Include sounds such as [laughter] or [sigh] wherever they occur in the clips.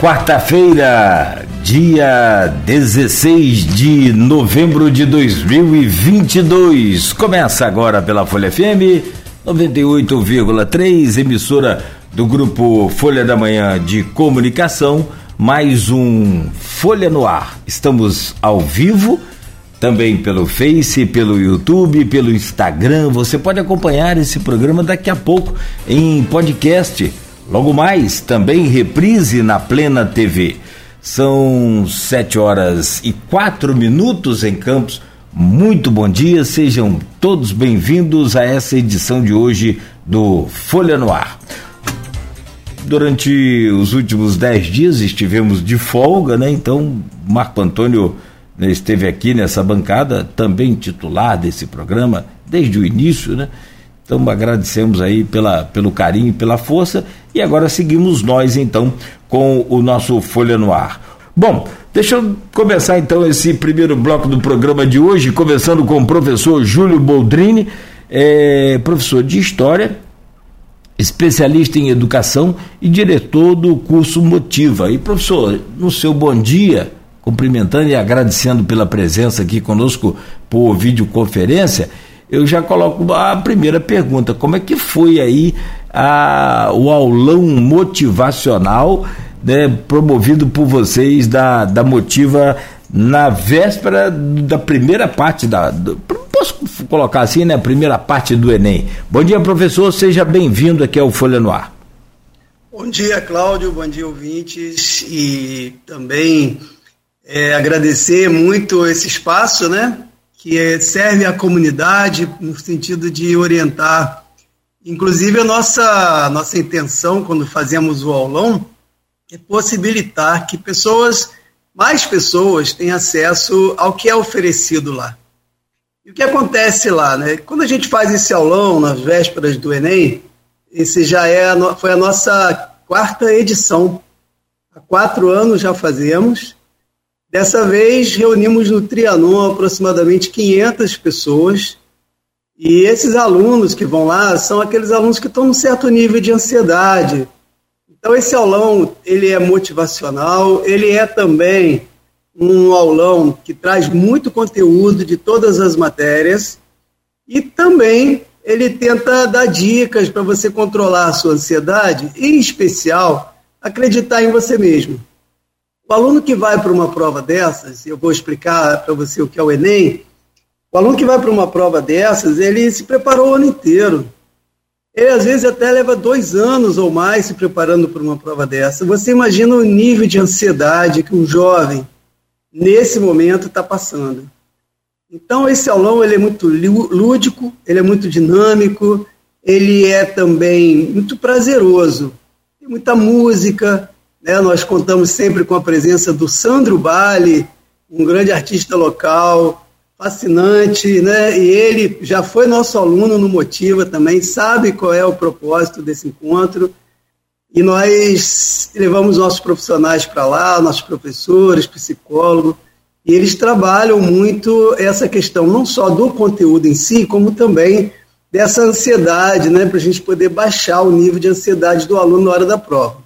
quarta-feira, dia 16 de novembro de 2022. Começa agora pela Folha FM 98,3, emissora do grupo Folha da Manhã de Comunicação, mais um Folha no Ar. Estamos ao vivo, também pelo Face, pelo YouTube, pelo Instagram. Você pode acompanhar esse programa daqui a pouco em podcast Logo mais, também reprise na Plena TV. São sete horas e quatro minutos em Campos. Muito bom dia, sejam todos bem-vindos a essa edição de hoje do Folha no Ar. Durante os últimos dez dias estivemos de folga, né? Então, Marco Antônio esteve aqui nessa bancada, também titular desse programa, desde o início, né? Então agradecemos aí pela, pelo carinho e pela força e agora seguimos nós então com o nosso Folha no Ar. Bom, deixa eu começar então esse primeiro bloco do programa de hoje, começando com o professor Júlio Boldrini, é, professor de História, especialista em educação e diretor do curso Motiva. E professor, no seu bom dia, cumprimentando e agradecendo pela presença aqui conosco por videoconferência, eu já coloco a primeira pergunta: como é que foi aí a, o aulão motivacional né, promovido por vocês da, da Motiva na véspera da primeira parte da. Do, posso colocar assim, né? Primeira parte do Enem. Bom dia, professor, seja bem-vindo aqui ao Folha no Ar. Bom dia, Cláudio, bom dia, ouvintes, e também é, agradecer muito esse espaço, né? que serve à comunidade no sentido de orientar. Inclusive, a nossa, nossa intenção, quando fazemos o aulão, é possibilitar que pessoas, mais pessoas, tenham acesso ao que é oferecido lá. E o que acontece lá? Né? Quando a gente faz esse aulão nas vésperas do Enem, esse já é a, foi a nossa quarta edição. Há quatro anos já fazemos, Dessa vez, reunimos no Trianon aproximadamente 500 pessoas. E esses alunos que vão lá são aqueles alunos que estão num certo nível de ansiedade. Então, esse aulão ele é motivacional, ele é também um aulão que traz muito conteúdo de todas as matérias e também ele tenta dar dicas para você controlar a sua ansiedade e, em especial, acreditar em você mesmo. O aluno que vai para uma prova dessas, eu vou explicar para você o que é o Enem. O aluno que vai para uma prova dessas, ele se preparou o ano inteiro. Ele às vezes até leva dois anos ou mais se preparando para uma prova dessa. Você imagina o nível de ansiedade que um jovem, nesse momento, está passando. Então, esse aulão ele é muito lúdico, ele é muito dinâmico, ele é também muito prazeroso. Tem muita música, né? Nós contamos sempre com a presença do Sandro Bali, um grande artista local, fascinante, né? e ele já foi nosso aluno no Motiva também, sabe qual é o propósito desse encontro. E nós levamos nossos profissionais para lá, nossos professores, psicólogos, e eles trabalham muito essa questão, não só do conteúdo em si, como também dessa ansiedade, né, para a gente poder baixar o nível de ansiedade do aluno na hora da prova.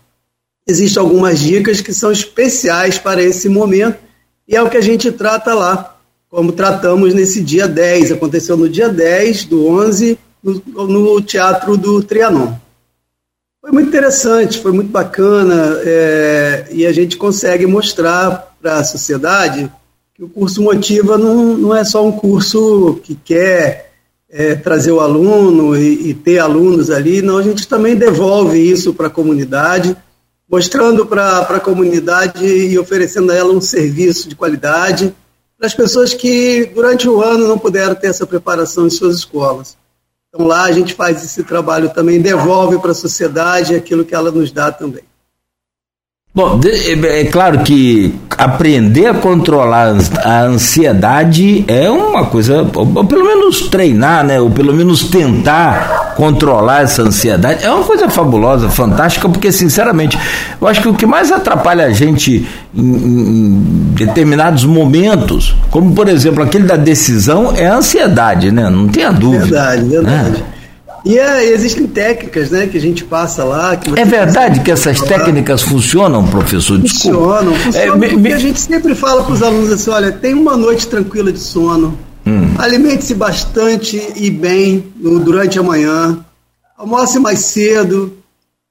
Existem algumas dicas que são especiais para esse momento e é o que a gente trata lá, como tratamos nesse dia 10. Aconteceu no dia 10 do 11, no, no Teatro do Trianon. Foi muito interessante, foi muito bacana é, e a gente consegue mostrar para a sociedade que o curso Motiva não, não é só um curso que quer é, trazer o aluno e, e ter alunos ali, não, a gente também devolve isso para a comunidade mostrando para a comunidade e oferecendo a ela um serviço de qualidade para as pessoas que durante o ano não puderam ter essa preparação em suas escolas. Então lá a gente faz esse trabalho também, devolve para a sociedade aquilo que ela nos dá também. Bom, é, é claro que aprender a controlar a ansiedade é uma coisa, ou pelo menos treinar, né? Ou pelo menos tentar controlar essa ansiedade é uma coisa fabulosa, fantástica, porque sinceramente eu acho que o que mais atrapalha a gente em, em determinados momentos, como por exemplo aquele da decisão, é a ansiedade, né? Não tenha dúvida. Verdade, verdade. Né? E é, existem técnicas né, que a gente passa lá. é verdade que essas técnicas funcionam, professor? Desculpa. Funcionam, funcionam. É, me, me... a gente sempre fala para os alunos assim: olha, tem uma noite tranquila de sono, hum. alimente-se bastante e bem no, durante a manhã, almoce mais cedo.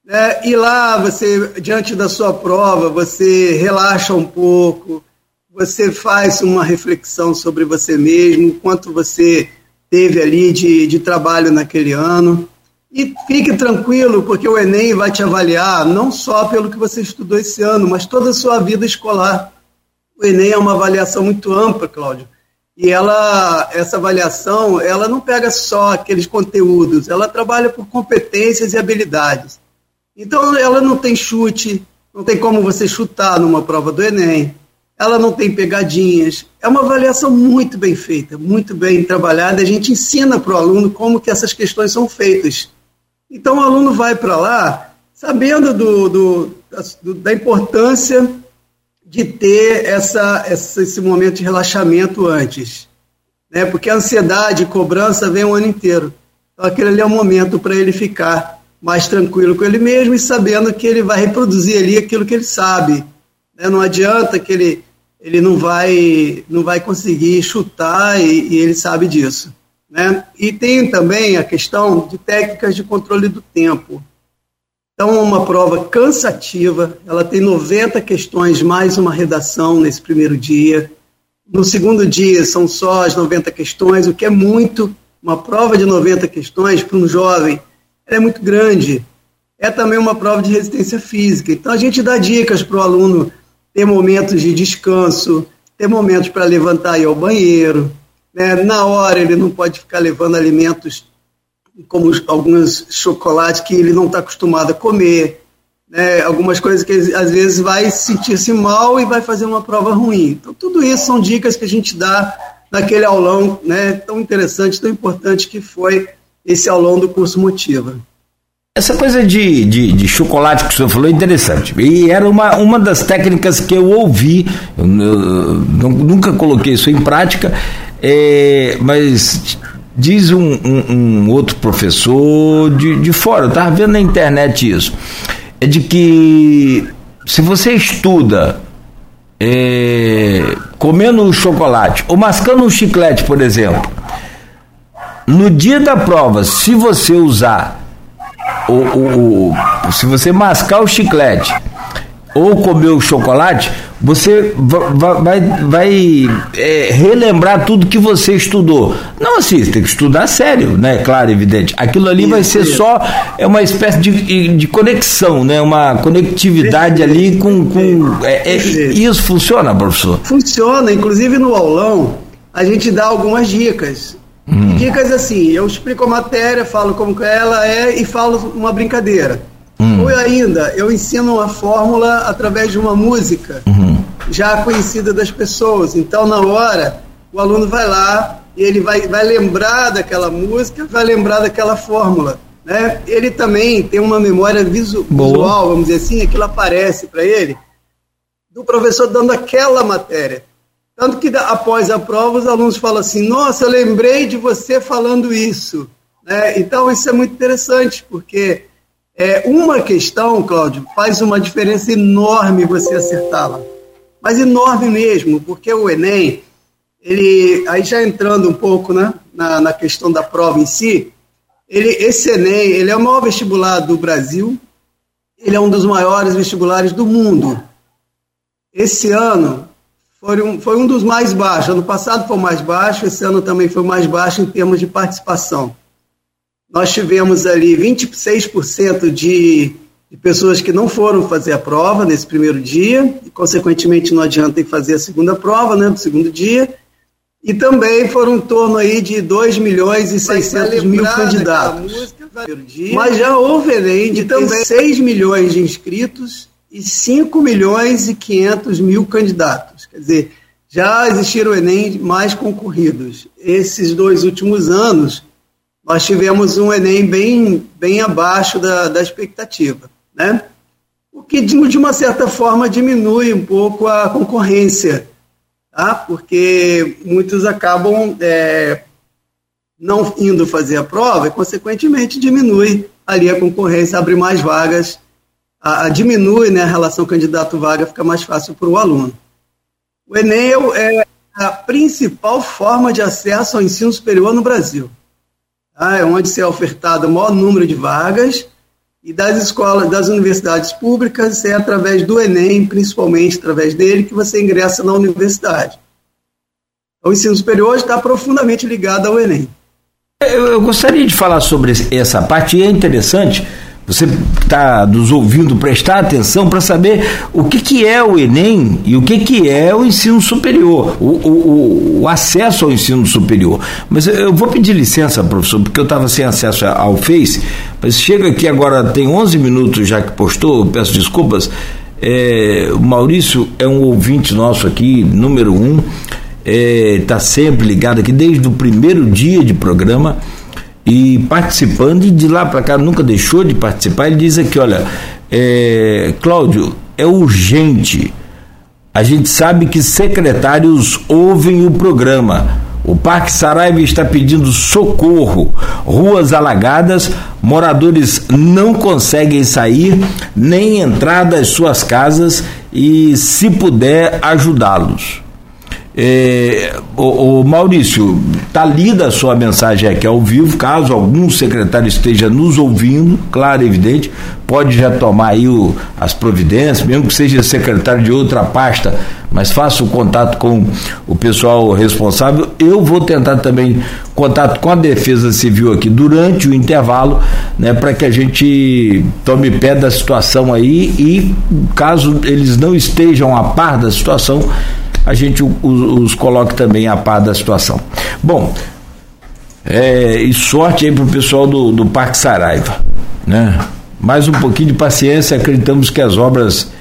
Né, e lá você, diante da sua prova, você relaxa um pouco, você faz uma reflexão sobre você mesmo, quanto você teve ali de, de trabalho naquele ano. E fique tranquilo, porque o Enem vai te avaliar não só pelo que você estudou esse ano, mas toda a sua vida escolar. O Enem é uma avaliação muito ampla, Cláudio. E ela, essa avaliação, ela não pega só aqueles conteúdos, ela trabalha por competências e habilidades. Então, ela não tem chute, não tem como você chutar numa prova do Enem ela não tem pegadinhas. É uma avaliação muito bem feita, muito bem trabalhada. A gente ensina para o aluno como que essas questões são feitas. Então o aluno vai para lá sabendo do, do, da importância de ter essa, esse momento de relaxamento antes. Né? Porque a ansiedade e cobrança vem o ano inteiro. Então aquele ali é o momento para ele ficar mais tranquilo com ele mesmo e sabendo que ele vai reproduzir ali aquilo que ele sabe né? Não adianta que ele, ele não, vai, não vai conseguir chutar e, e ele sabe disso. Né? E tem também a questão de técnicas de controle do tempo. Então, é uma prova cansativa, ela tem 90 questões mais uma redação nesse primeiro dia. No segundo dia são só as 90 questões, o que é muito. Uma prova de 90 questões para um jovem é muito grande. É também uma prova de resistência física. Então, a gente dá dicas para o aluno ter momentos de descanso, ter momentos para levantar e ir ao banheiro. Né? Na hora, ele não pode ficar levando alimentos como alguns chocolates que ele não está acostumado a comer. Né? Algumas coisas que ele, às vezes vai sentir-se mal e vai fazer uma prova ruim. Então, tudo isso são dicas que a gente dá naquele aulão né, tão interessante, tão importante que foi esse aulão do curso Motiva. Essa coisa de, de, de, chocolate que o senhor falou é interessante. E era uma, uma das técnicas que eu ouvi, eu, eu, nunca coloquei isso em prática, é, mas diz um, um, um, outro professor de, de fora, eu estava vendo na internet isso, é de que se você estuda é, comendo chocolate ou mascando um chiclete, por exemplo, no dia da prova, se você usar o, o, o, se você mascar o chiclete ou comer o chocolate, você vai, vai, vai é, relembrar tudo que você estudou. Não assim, tem que estudar sério, né? Claro, evidente. Aquilo ali isso, vai ser isso. só é uma espécie de, de conexão, né? Uma conectividade ali com. com é, é, isso funciona, professor? Funciona, inclusive no aulão a gente dá algumas dicas. Hum. Dicas assim, eu explico a matéria, falo como ela é e falo uma brincadeira. Ou ainda, eu ensino uma fórmula através de uma música uhum. já conhecida das pessoas. Então, na hora, o aluno vai lá e ele vai, vai lembrar daquela música, vai lembrar daquela fórmula. Né? Ele também tem uma memória visu visual, vamos dizer assim, aquilo aparece para ele, do professor dando aquela matéria. Tanto que após a prova os alunos falam assim: Nossa, eu lembrei de você falando isso. Né? Então isso é muito interessante, porque é, uma questão, Cláudio, faz uma diferença enorme você acertá-la. Mas enorme mesmo, porque o Enem, ele, aí já entrando um pouco né, na, na questão da prova em si, ele, esse Enem ele é o maior vestibular do Brasil, ele é um dos maiores vestibulares do mundo. Esse ano, foi um, foi um dos mais baixos. Ano passado foi o mais baixo, esse ano também foi o mais baixo em termos de participação. Nós tivemos ali 26% de, de pessoas que não foram fazer a prova nesse primeiro dia, e consequentemente não adianta fazer a segunda prova, né, no segundo dia. E também foram em torno aí de 2 milhões e 600 mil candidatos. Mas já houve Enem de também 6 milhões de inscritos e 5 milhões e 500 mil candidatos. Quer dizer, já existiram Enem mais concorridos. Esses dois últimos anos, nós tivemos um Enem bem, bem abaixo da, da expectativa, né? O que, de uma certa forma, diminui um pouco a concorrência, tá? porque muitos acabam é, não indo fazer a prova e, consequentemente, diminui ali a concorrência, abre mais vagas, a, a diminui né, a relação candidato-vaga, fica mais fácil para o aluno. O Enem é, é a principal forma de acesso ao ensino superior no Brasil. Tá? É onde se é ofertado o maior número de vagas e das escolas, das universidades públicas, é através do Enem, principalmente através dele, que você ingressa na universidade. O ensino superior está profundamente ligado ao Enem. Eu, eu gostaria de falar sobre essa parte, e é interessante você está nos ouvindo prestar atenção para saber o que, que é o Enem e o que, que é o ensino superior, o, o, o acesso ao ensino superior. Mas eu vou pedir licença, professor, porque eu estava sem acesso ao Face, mas chega aqui agora, tem 11 minutos já que postou, peço desculpas. É, o Maurício é um ouvinte nosso aqui, número um está é, sempre ligado aqui desde o primeiro dia de programa e participando, e de lá para cá nunca deixou de participar. Ele diz aqui: olha, é, Cláudio, é urgente. A gente sabe que secretários ouvem o programa. O Parque Saraiva está pedindo socorro. Ruas alagadas, moradores não conseguem sair nem entrar das suas casas e, se puder, ajudá-los. É, o, o, Maurício, está lida a sua mensagem aqui ao vivo, caso algum secretário esteja nos ouvindo, claro evidente, pode já tomar aí o, as providências, mesmo que seja secretário de outra pasta, mas faça o contato com o pessoal responsável. Eu vou tentar também contato com a Defesa Civil aqui durante o intervalo, né, para que a gente tome pé da situação aí e caso eles não estejam a par da situação, a gente os, os coloque também a par da situação. Bom, é, e sorte aí para o pessoal do, do Parque Saraiva. Né? Mais um pouquinho de paciência, acreditamos que as obras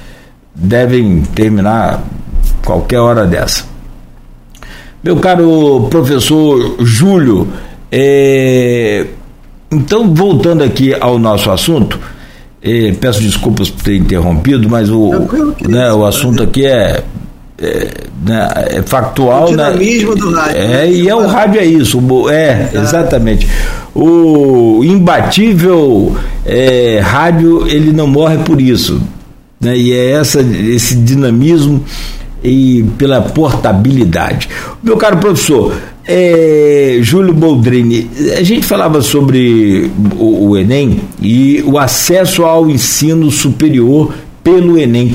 devem terminar qualquer hora dessa. Meu caro professor Júlio, é, então voltando aqui ao nosso assunto, é, peço desculpas por ter interrompido, mas o, né, o assunto aqui é é, né, é factual. O né? dinamismo né? do rádio. É, e é o rádio é isso. É, exatamente. O imbatível é, rádio, ele não morre por isso. Né? E é essa, esse dinamismo e pela portabilidade. Meu caro professor, é, Júlio Boldrini, a gente falava sobre o, o Enem e o acesso ao ensino superior pelo Enem.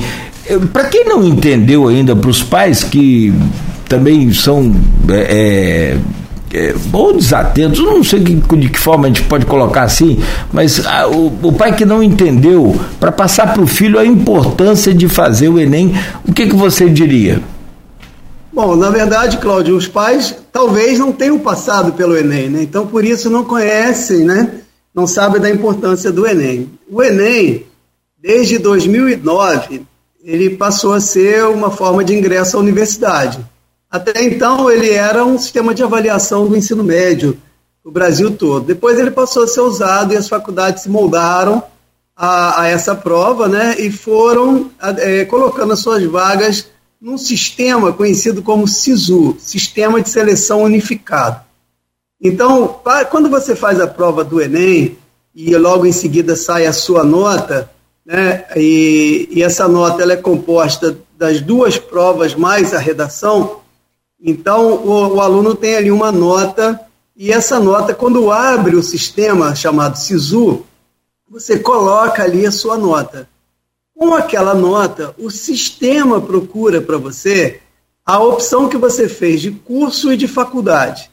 Para quem não entendeu ainda, para os pais que também são é, é, é, ou desatentos, não sei de que forma a gente pode colocar assim, mas a, o, o, pai que não entendeu, para passar para o filho a importância de fazer o Enem, o que, que você diria? Bom, na verdade, Cláudio, os pais talvez não tenham passado pelo Enem, né? então por isso não conhecem, né? não sabem da importância do Enem. O Enem, desde 2009, ele passou a ser uma forma de ingresso à universidade. Até então, ele era um sistema de avaliação do ensino médio no Brasil todo. Depois, ele passou a ser usado e as faculdades se moldaram a, a essa prova né, e foram é, colocando as suas vagas num sistema conhecido como SISU Sistema de Seleção Unificado. Então, quando você faz a prova do Enem e logo em seguida sai a sua nota, né? E, e, essa nota ela é composta das duas provas mais a redação. Então, o, o, aluno tem ali uma nota, e essa nota, quando abre o sistema chamado SISU, você coloca ali a sua nota. Com aquela nota, o sistema procura para você a opção que você fez de curso e de faculdade.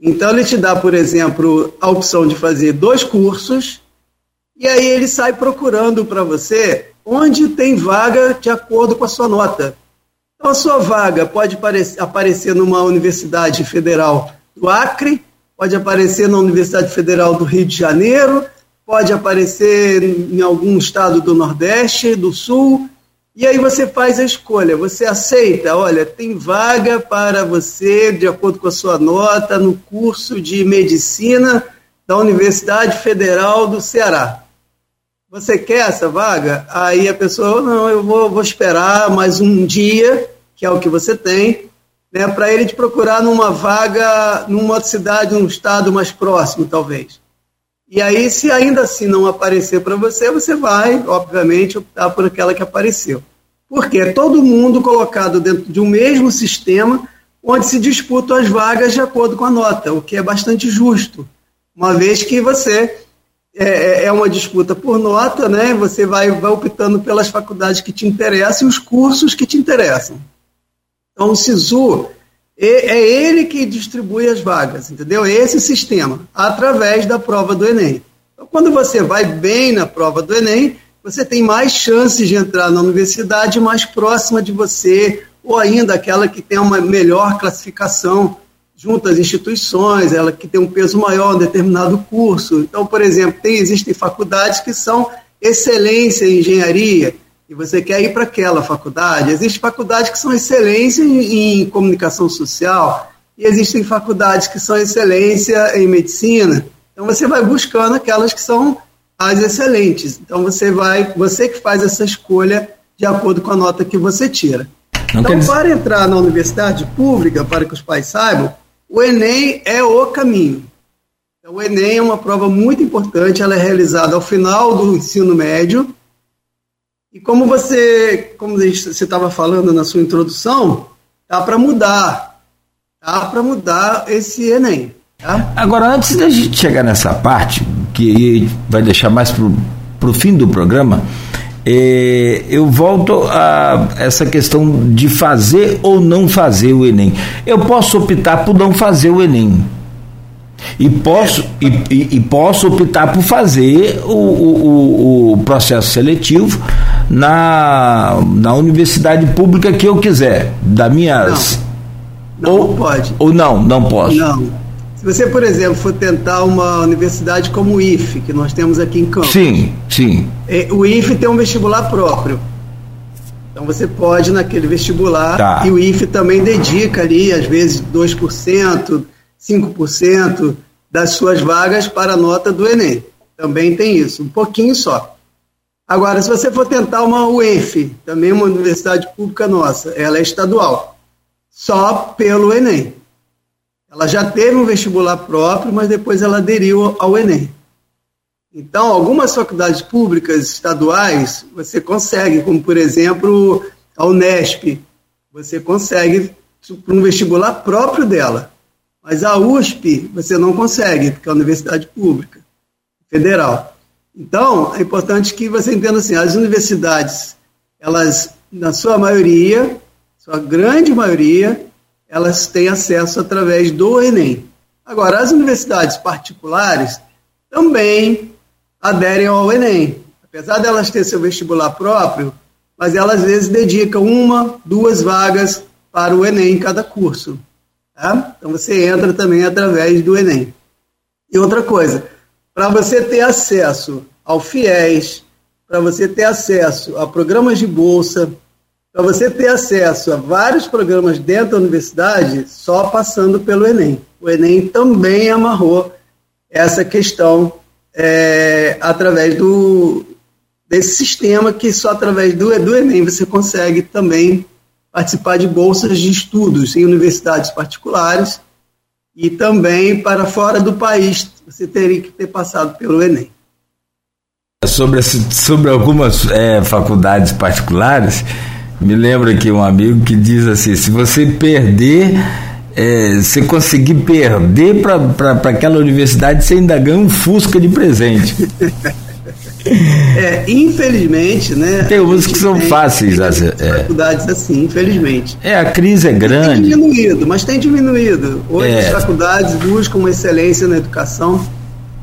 Então, ele te dá, por exemplo, a opção de fazer dois cursos e aí ele sai procurando para você onde tem vaga de acordo com a sua nota. Então a sua vaga pode aparecer numa universidade federal do Acre, pode aparecer na Universidade Federal do Rio de Janeiro, pode aparecer em algum estado do Nordeste, do Sul, e aí você faz a escolha, você aceita, olha, tem vaga para você, de acordo com a sua nota, no curso de medicina da Universidade Federal do Ceará. Você quer essa vaga? Aí a pessoa, não, eu vou, vou esperar mais um dia, que é o que você tem, né, para ele te procurar numa vaga, numa cidade, num estado mais próximo, talvez. E aí, se ainda assim não aparecer para você, você vai, obviamente, optar por aquela que apareceu. Porque é todo mundo colocado dentro de um mesmo sistema onde se disputam as vagas de acordo com a nota, o que é bastante justo, uma vez que você é, é, é uma disputa por nota, né? Você vai, vai optando pelas faculdades que te interessam e os cursos que te interessam. Então, o SISU é ele que distribui as vagas, entendeu? É esse sistema, através da prova do Enem. Então, quando você vai bem na prova do Enem, você tem mais chances de entrar na universidade mais próxima de você, ou ainda aquela que tem uma melhor classificação junto às instituições, ela que tem um peso maior em determinado curso. Então, por exemplo, tem, existem faculdades que são excelência em engenharia, e você quer ir para aquela faculdade. Existem faculdades que são excelência em, em comunicação social, e existem faculdades que são excelência em medicina. Então você vai buscando aquelas que são as excelentes. Então você vai, você que faz essa escolha de acordo com a nota que você tira. Não então, para entrar na universidade pública, para que os pais saibam, o Enem é o caminho. Então, o Enem é uma prova muito importante, ela é realizada ao final do ensino médio. E como você, como você estava falando na sua introdução, dá para mudar. Dá para mudar esse Enem. Tá? Agora, antes da gente chegar nessa parte, que vai deixar mais para o fim do programa, é, eu volto a essa questão de fazer ou não fazer o Enem. Eu posso optar por não fazer o Enem. E posso, e, e, e posso optar por fazer o, o, o, processo seletivo na, na universidade pública que eu quiser. Da minhas. Não, não ou, pode. Ou não, não posso. Não. Se você, por exemplo, for tentar uma universidade como o IFE, que nós temos aqui em Campos. Sim, sim. É, o IFE tem um vestibular próprio. Então você pode naquele vestibular tá. e o IFE também dedica ali, às vezes, 2%, 5% das suas vagas para a nota do Enem. Também tem isso, um pouquinho só. Agora, se você for tentar uma UENF, também uma universidade pública nossa, ela é estadual, só pelo Enem. Ela já teve um vestibular próprio, mas depois ela aderiu ao Enem. Então, algumas faculdades públicas estaduais você consegue, como por exemplo a Unesp, você consegue para um vestibular próprio dela. Mas a USP você não consegue, porque é uma universidade pública, federal. Então, é importante que você entenda assim, as universidades, elas, na sua maioria, sua grande maioria, elas têm acesso através do Enem. Agora, as universidades particulares também aderem ao Enem. Apesar delas ter seu vestibular próprio, mas elas às vezes dedicam uma, duas vagas para o Enem em cada curso. Tá? Então você entra também através do Enem. E outra coisa, para você ter acesso ao FIES, para você ter acesso a programas de bolsa, para você ter acesso a vários programas dentro da universidade só passando pelo Enem. O Enem também amarrou essa questão é, através do, desse sistema que só através do, do Enem você consegue também participar de bolsas de estudos em universidades particulares e também para fora do país você teria que ter passado pelo Enem. Sobre, sobre algumas é, faculdades particulares, me lembra aqui um amigo que diz assim: se você perder, é, se conseguir perder para aquela universidade, você ainda ganha um Fusca de presente. [laughs] É, infelizmente, né? Tem umas que são fáceis. As, é. faculdades assim, infelizmente. É, a crise é grande. Tem diminuído, mas tem diminuído. Hoje é. as faculdades buscam uma excelência na educação,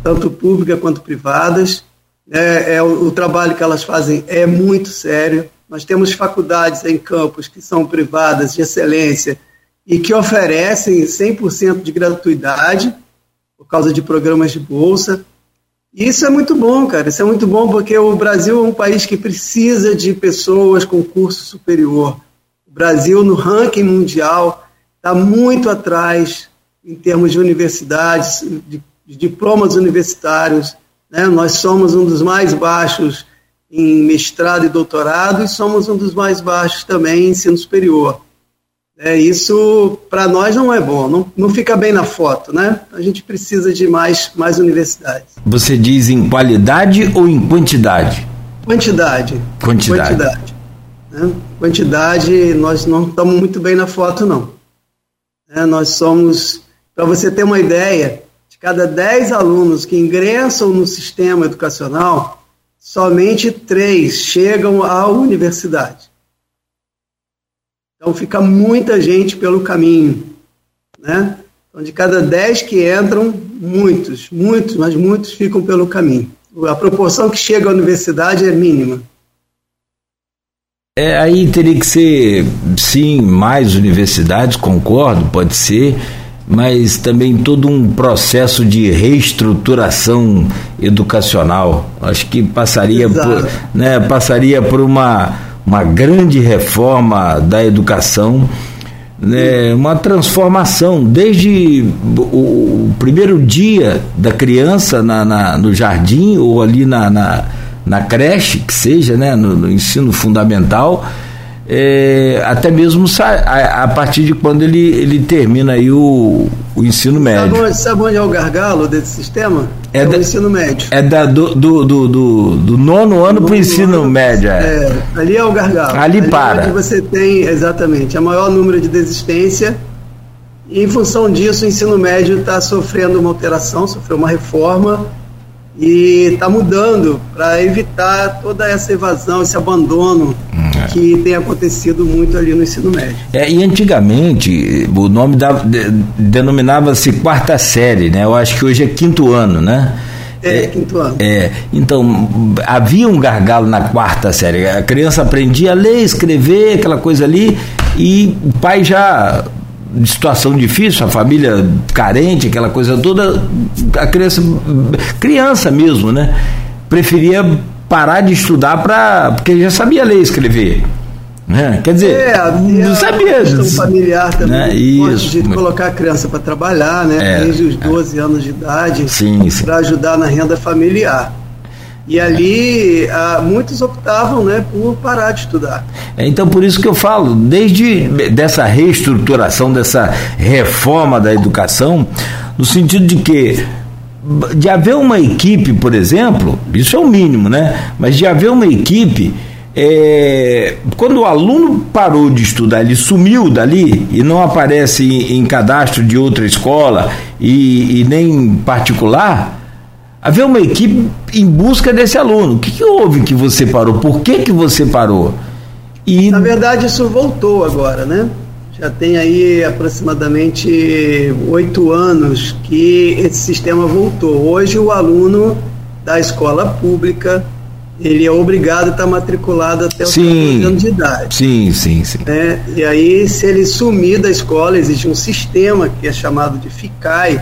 tanto pública quanto privadas. É, é o, o trabalho que elas fazem é muito sério. Nós temos faculdades em campos que são privadas de excelência e que oferecem 100% de gratuidade por causa de programas de bolsa. E isso é muito bom, cara. Isso é muito bom porque o Brasil é um país que precisa de pessoas com curso superior. O Brasil, no ranking mundial, está muito atrás em termos de universidades, de, de diplomas universitários. Né? Nós somos um dos mais baixos em mestrado e doutorado e somos um dos mais baixos também em ensino superior. É, isso para nós não é bom, não, não fica bem na foto, né? A gente precisa de mais, mais universidades. Você diz em qualidade ou em quantidade? Quantidade. Quantidade. Quantidade, né? quantidade nós não estamos muito bem na foto, não. É, nós somos, para você ter uma ideia, de cada 10 alunos que ingressam no sistema educacional, somente três chegam à universidade. Então fica muita gente pelo caminho, né? Então de cada dez que entram, muitos, muitos, mas muitos ficam pelo caminho. A proporção que chega à universidade é mínima. É, aí teria que ser, sim, mais universidades, concordo, pode ser, mas também todo um processo de reestruturação educacional. Acho que passaria por, né, passaria por uma uma grande reforma da educação, né, uma transformação desde o, o, primeiro dia da criança na, na, no jardim ou ali na, na, na creche, que seja, né, no, no ensino fundamental, é, até mesmo a, a, partir de quando ele, ele termina aí o, o ensino médio. Sabe, sabe onde é o gargalo desse sistema? É, é da, ensino médio. É da, do, do, do, do, do nono ano para o ensino ano, médio. É. é. ali é o gargalo. Ali, ali para. É você tem, exatamente, a maior número de desistência. E em função disso, o ensino médio está sofrendo uma alteração, sofreu uma reforma e está mudando para evitar toda essa evasão, esse abandono hum, é. que tem acontecido muito ali no ensino médio. É, e antigamente o nome de, denominava-se quarta série, né? Eu acho que hoje é quinto ano, né? É, é, quinto ano. É, então, havia um gargalo na quarta série. A criança aprendia a ler, escrever, aquela coisa ali, e o pai já situação difícil, a família carente, aquela coisa toda, a criança, criança mesmo, né? Preferia parar de estudar para porque já sabia ler e escrever. Né? Quer dizer, é, não sabia. Familiar também. Né? Isso. De colocar a criança para trabalhar, né? É, desde os 12 é. anos de idade, para ajudar na renda familiar. E ali ah, muitos optavam né, por parar de estudar. É, então por isso que eu falo, desde dessa reestruturação, dessa reforma da educação, no sentido de que de haver uma equipe, por exemplo, isso é o mínimo, né? Mas de haver uma equipe, é, quando o aluno parou de estudar, ele sumiu dali e não aparece em, em cadastro de outra escola e, e nem particular, haver uma equipe em busca desse aluno. O que, que houve que você parou? Por que, que você parou? E... Na verdade, isso voltou agora, né? Já tem aí aproximadamente oito anos que esse sistema voltou. Hoje, o aluno da escola pública ele é obrigado a estar matriculado até os sim, anos de idade. Sim, sim, sim. Né? E aí, se ele sumir da escola, existe um sistema que é chamado de FICAI,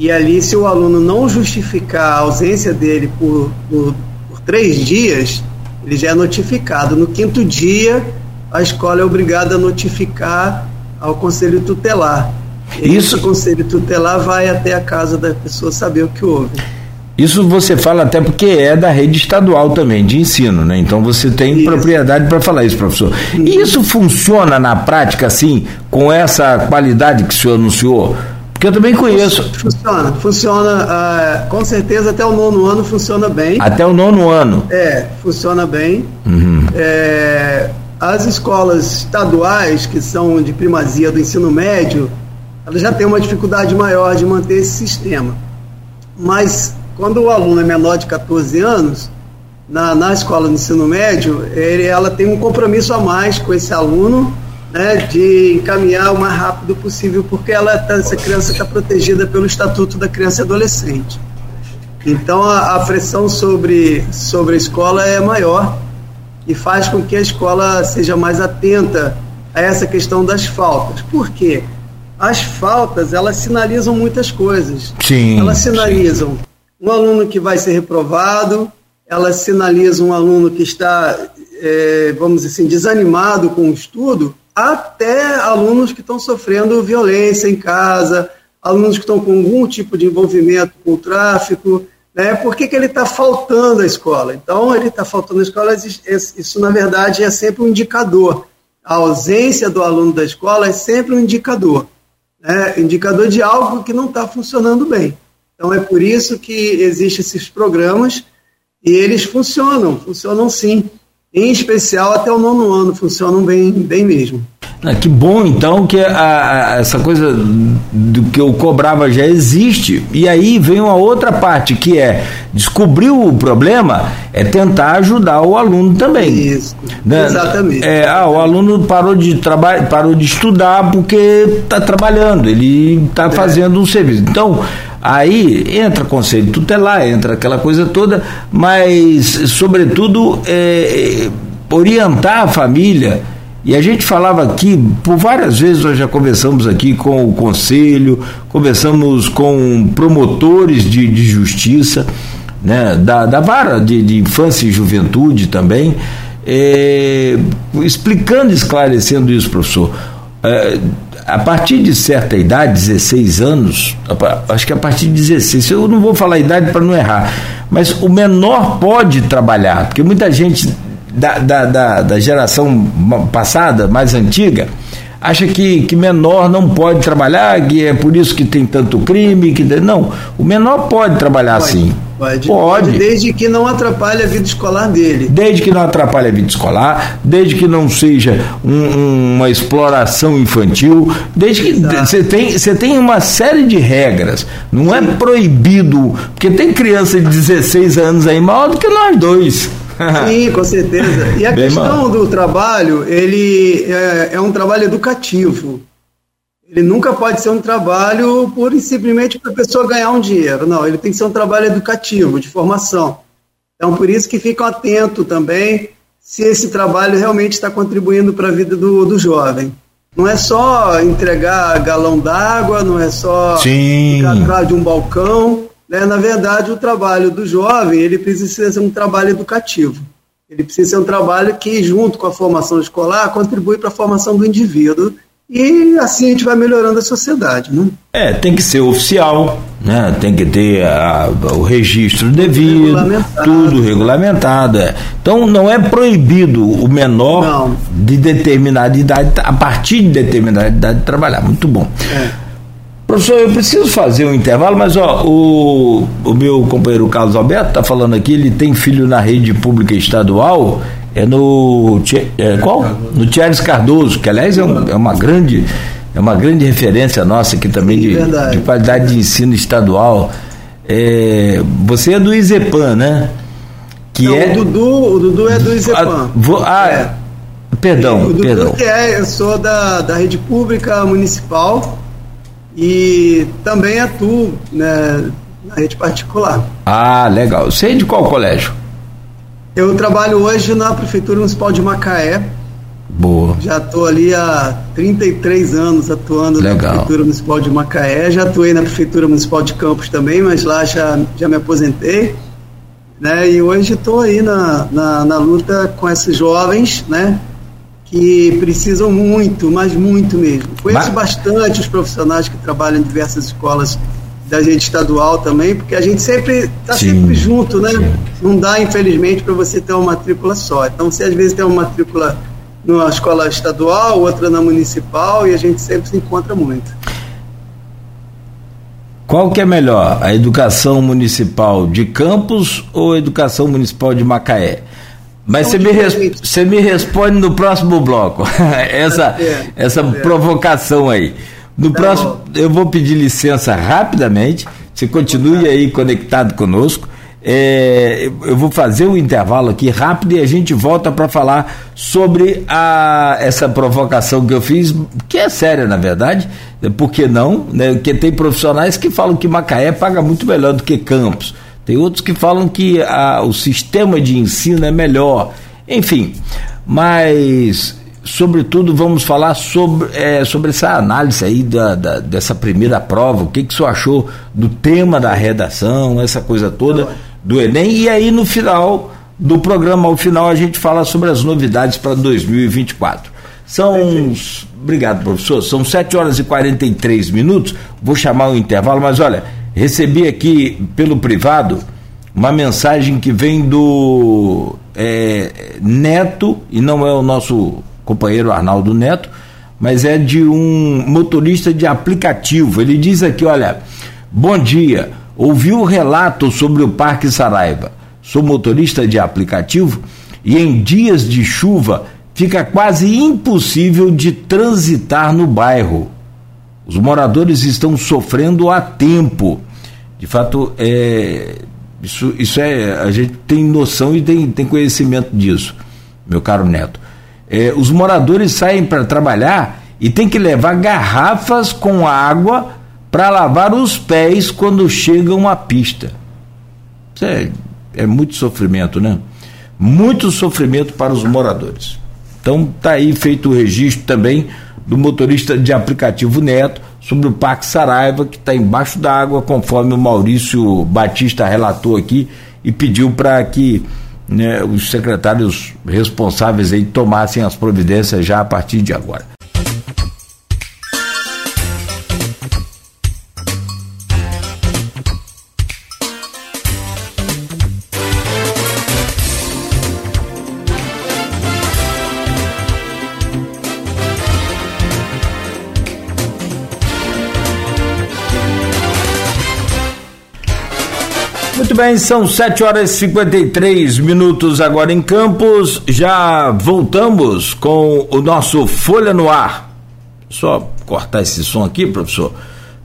e ali, se o aluno não justificar a ausência dele por, por, por três dias, ele já é notificado. No quinto dia, a escola é obrigada a notificar ao conselho tutelar. E Isso. O conselho tutelar vai até a casa da pessoa saber o que houve. Isso você fala até porque é da rede estadual também, de ensino, né? Então você tem isso. propriedade para falar isso, professor. E isso funciona na prática, assim, com essa qualidade que o senhor anunciou? Que eu também conheço. Funciona, funciona, uh, com certeza até o nono ano funciona bem. Até o nono ano? É, funciona bem. Uhum. É, as escolas estaduais, que são de primazia do ensino médio, elas já têm uma dificuldade maior de manter esse sistema. Mas quando o aluno é menor de 14 anos, na, na escola do ensino médio, ele, ela tem um compromisso a mais com esse aluno né, de encaminhar o mais rápido possível, porque ela tá, essa criança está protegida pelo Estatuto da Criança e Adolescente. Então a, a, pressão sobre, sobre a escola é maior e faz com que a escola seja mais atenta a essa questão das faltas. Por quê? As faltas, elas sinalizam muitas coisas. Sim. Elas sinalizam sim. um aluno que vai ser reprovado, elas sinalizam um aluno que está, é, vamos dizer assim, desanimado com o estudo, até alunos que estão sofrendo violência em casa, alunos que estão com algum tipo de envolvimento com o tráfico, né? Por que, que ele está faltando à escola? Então, ele está faltando à escola, isso, na verdade, é sempre um indicador. a ausência do aluno da escola é sempre um indicador, né? indicador de algo que não está funcionando bem. Então é por isso que existem esses programas e eles funcionam, funcionam sim. Em especial até o nono ano funcionam bem, bem mesmo. Ah, que bom então que a, a, essa coisa do que eu cobrava já existe. E aí vem uma outra parte que é descobrir o problema, é tentar ajudar o aluno também. Isso. Né? Exatamente. É, ah, o aluno parou de trabalhar, parou de estudar porque está trabalhando, ele está é. fazendo um serviço. Então, aí entra conselho tutelar, entra aquela coisa toda, mas sobretudo é, orientar a família e a gente falava aqui, por várias vezes nós já conversamos aqui com o conselho, conversamos com promotores de, de justiça, né, da, da vara de, de infância e juventude também, é, explicando, esclarecendo isso, professor. É, a partir de certa idade, 16 anos, acho que a partir de 16, eu não vou falar idade para não errar, mas o menor pode trabalhar, porque muita gente da, da, da, da geração passada, mais antiga, acha que, que menor não pode trabalhar, que é por isso que tem tanto crime, que não, o menor pode trabalhar pode, sim. Pode, pode. Desde que não atrapalhe a vida escolar dele. Desde que não atrapalhe a vida escolar, desde que não seja um, uma exploração infantil, desde que você tem, você tem uma série de regras. Não é sim. é proibido, porque tem criança de 16 anos aí maior do que nós dois. [laughs] Sim, com certeza. E a Bem questão mal. do trabalho, ele é, é um trabalho educativo. Ele nunca pode ser um trabalho pura e simplesmente para a pessoa ganhar um dinheiro. Não, ele tem que ser um trabalho educativo, de formação. Então, por isso que ficam atentos também se esse trabalho realmente está contribuindo para a vida do, do jovem. Não é só entregar galão d'água, não é só Sim. ficar atrás de um balcão, né? Na verdade, o trabalho do jovem ele precisa ser um trabalho educativo. Ele precisa ser um trabalho que, junto com a formação escolar, contribui para a formação do indivíduo e assim a gente vai melhorando a sociedade. Né? É, tem que ser oficial, né? tem que ter a, o registro devido, regulamentado. tudo regulamentado. É. Então não é proibido o menor não. de determinada idade, a partir de determinada idade, trabalhar. Muito bom. É. Professor, eu preciso fazer um intervalo, mas ó, o, o meu companheiro Carlos Alberto está falando aqui, ele tem filho na rede pública estadual, é no é, qual? No Thierry Cardoso, que aliás é, um, é, uma grande é uma grande referência nossa aqui também de, de qualidade de ensino estadual. É, você é do Izepan, né? Que Não, é... o, Dudu, o Dudu é do Izepan. Ah, ah é. perdão, o Dudu perdão. Que é, eu sou da, da rede pública municipal e também atuo né, na rede particular. Ah, legal. Você é de qual colégio? Eu trabalho hoje na Prefeitura Municipal de Macaé. Boa. Já estou ali há 33 anos atuando legal. na Prefeitura Municipal de Macaé. Já atuei na Prefeitura Municipal de Campos também, mas lá já, já me aposentei. Né? E hoje estou aí na, na, na luta com esses jovens, né? que precisam muito, mas muito mesmo. Conheço bastante os profissionais que trabalham em diversas escolas da rede estadual também, porque a gente sempre está sempre junto, né? Sim. Não dá, infelizmente, para você ter uma matrícula só. Então, você às vezes tem uma matrícula numa escola estadual, outra na municipal, e a gente sempre se encontra muito. Qual que é melhor, a educação municipal de Campos ou a educação municipal de Macaé? Mas você me, você me responde no próximo bloco. [laughs] essa é, essa é. provocação aí. No tá próximo, bom. eu vou pedir licença rapidamente. Você continue aí conectado conosco. É, eu vou fazer um intervalo aqui rápido e a gente volta para falar sobre a, essa provocação que eu fiz, que é séria na verdade, por que não? Né? Porque tem profissionais que falam que Macaé paga muito melhor do que Campos. Tem outros que falam que a, o sistema de ensino é melhor. Enfim, mas sobretudo vamos falar sobre, é, sobre essa análise aí da, da, dessa primeira prova, o que, que o senhor achou do tema da redação, essa coisa toda do Enem, e aí no final do programa, ao final, a gente fala sobre as novidades para 2024. São. Obrigado, professor. São 7 horas e 43 minutos. Vou chamar o intervalo, mas olha, Recebi aqui pelo privado uma mensagem que vem do é, Neto, e não é o nosso companheiro Arnaldo Neto, mas é de um motorista de aplicativo. Ele diz aqui: olha, bom dia, ouvi o relato sobre o Parque Saraiva. Sou motorista de aplicativo e em dias de chuva fica quase impossível de transitar no bairro. Os moradores estão sofrendo há tempo. De fato, é, isso, isso é. A gente tem noção e tem, tem conhecimento disso, meu caro Neto. É, os moradores saem para trabalhar e tem que levar garrafas com água para lavar os pés quando chegam à pista. Isso é, é muito sofrimento, né? Muito sofrimento para os moradores. Então tá aí feito o registro também do motorista de aplicativo Neto sobre o Parque Saraiva, que está embaixo d'água, conforme o Maurício Batista relatou aqui e pediu para que né, os secretários responsáveis aí tomassem as providências já a partir de agora. Bem, são 7 horas e 53 minutos agora em Campos. Já voltamos com o nosso Folha no Ar. Só cortar esse som aqui, professor,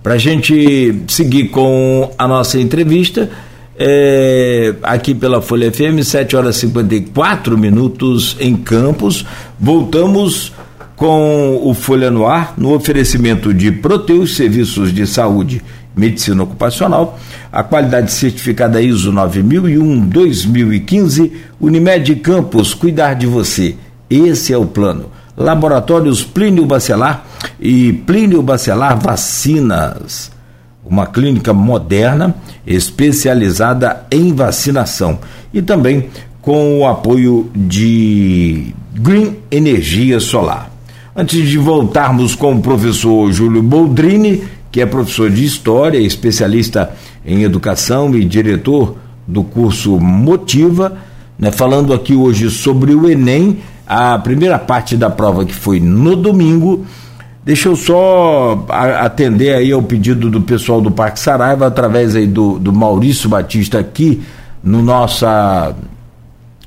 para a gente seguir com a nossa entrevista. É, aqui pela Folha FM, 7 horas e 54 minutos em Campos. Voltamos com o Folha no Ar, no oferecimento de Proteus Serviços de Saúde Medicina Ocupacional, a qualidade certificada ISO 9001-2015, Unimed Campos, cuidar de você. Esse é o plano. Laboratórios Plínio Bacelar e Plínio Bacelar Vacinas, uma clínica moderna especializada em vacinação e também com o apoio de Green Energia Solar. Antes de voltarmos com o professor Júlio Boldrini, que é professor de História, especialista em Educação e diretor do curso Motiva, né, falando aqui hoje sobre o Enem, a primeira parte da prova que foi no domingo. Deixa eu só atender aí ao pedido do pessoal do Parque Saraiva, através aí do, do Maurício Batista aqui no nossa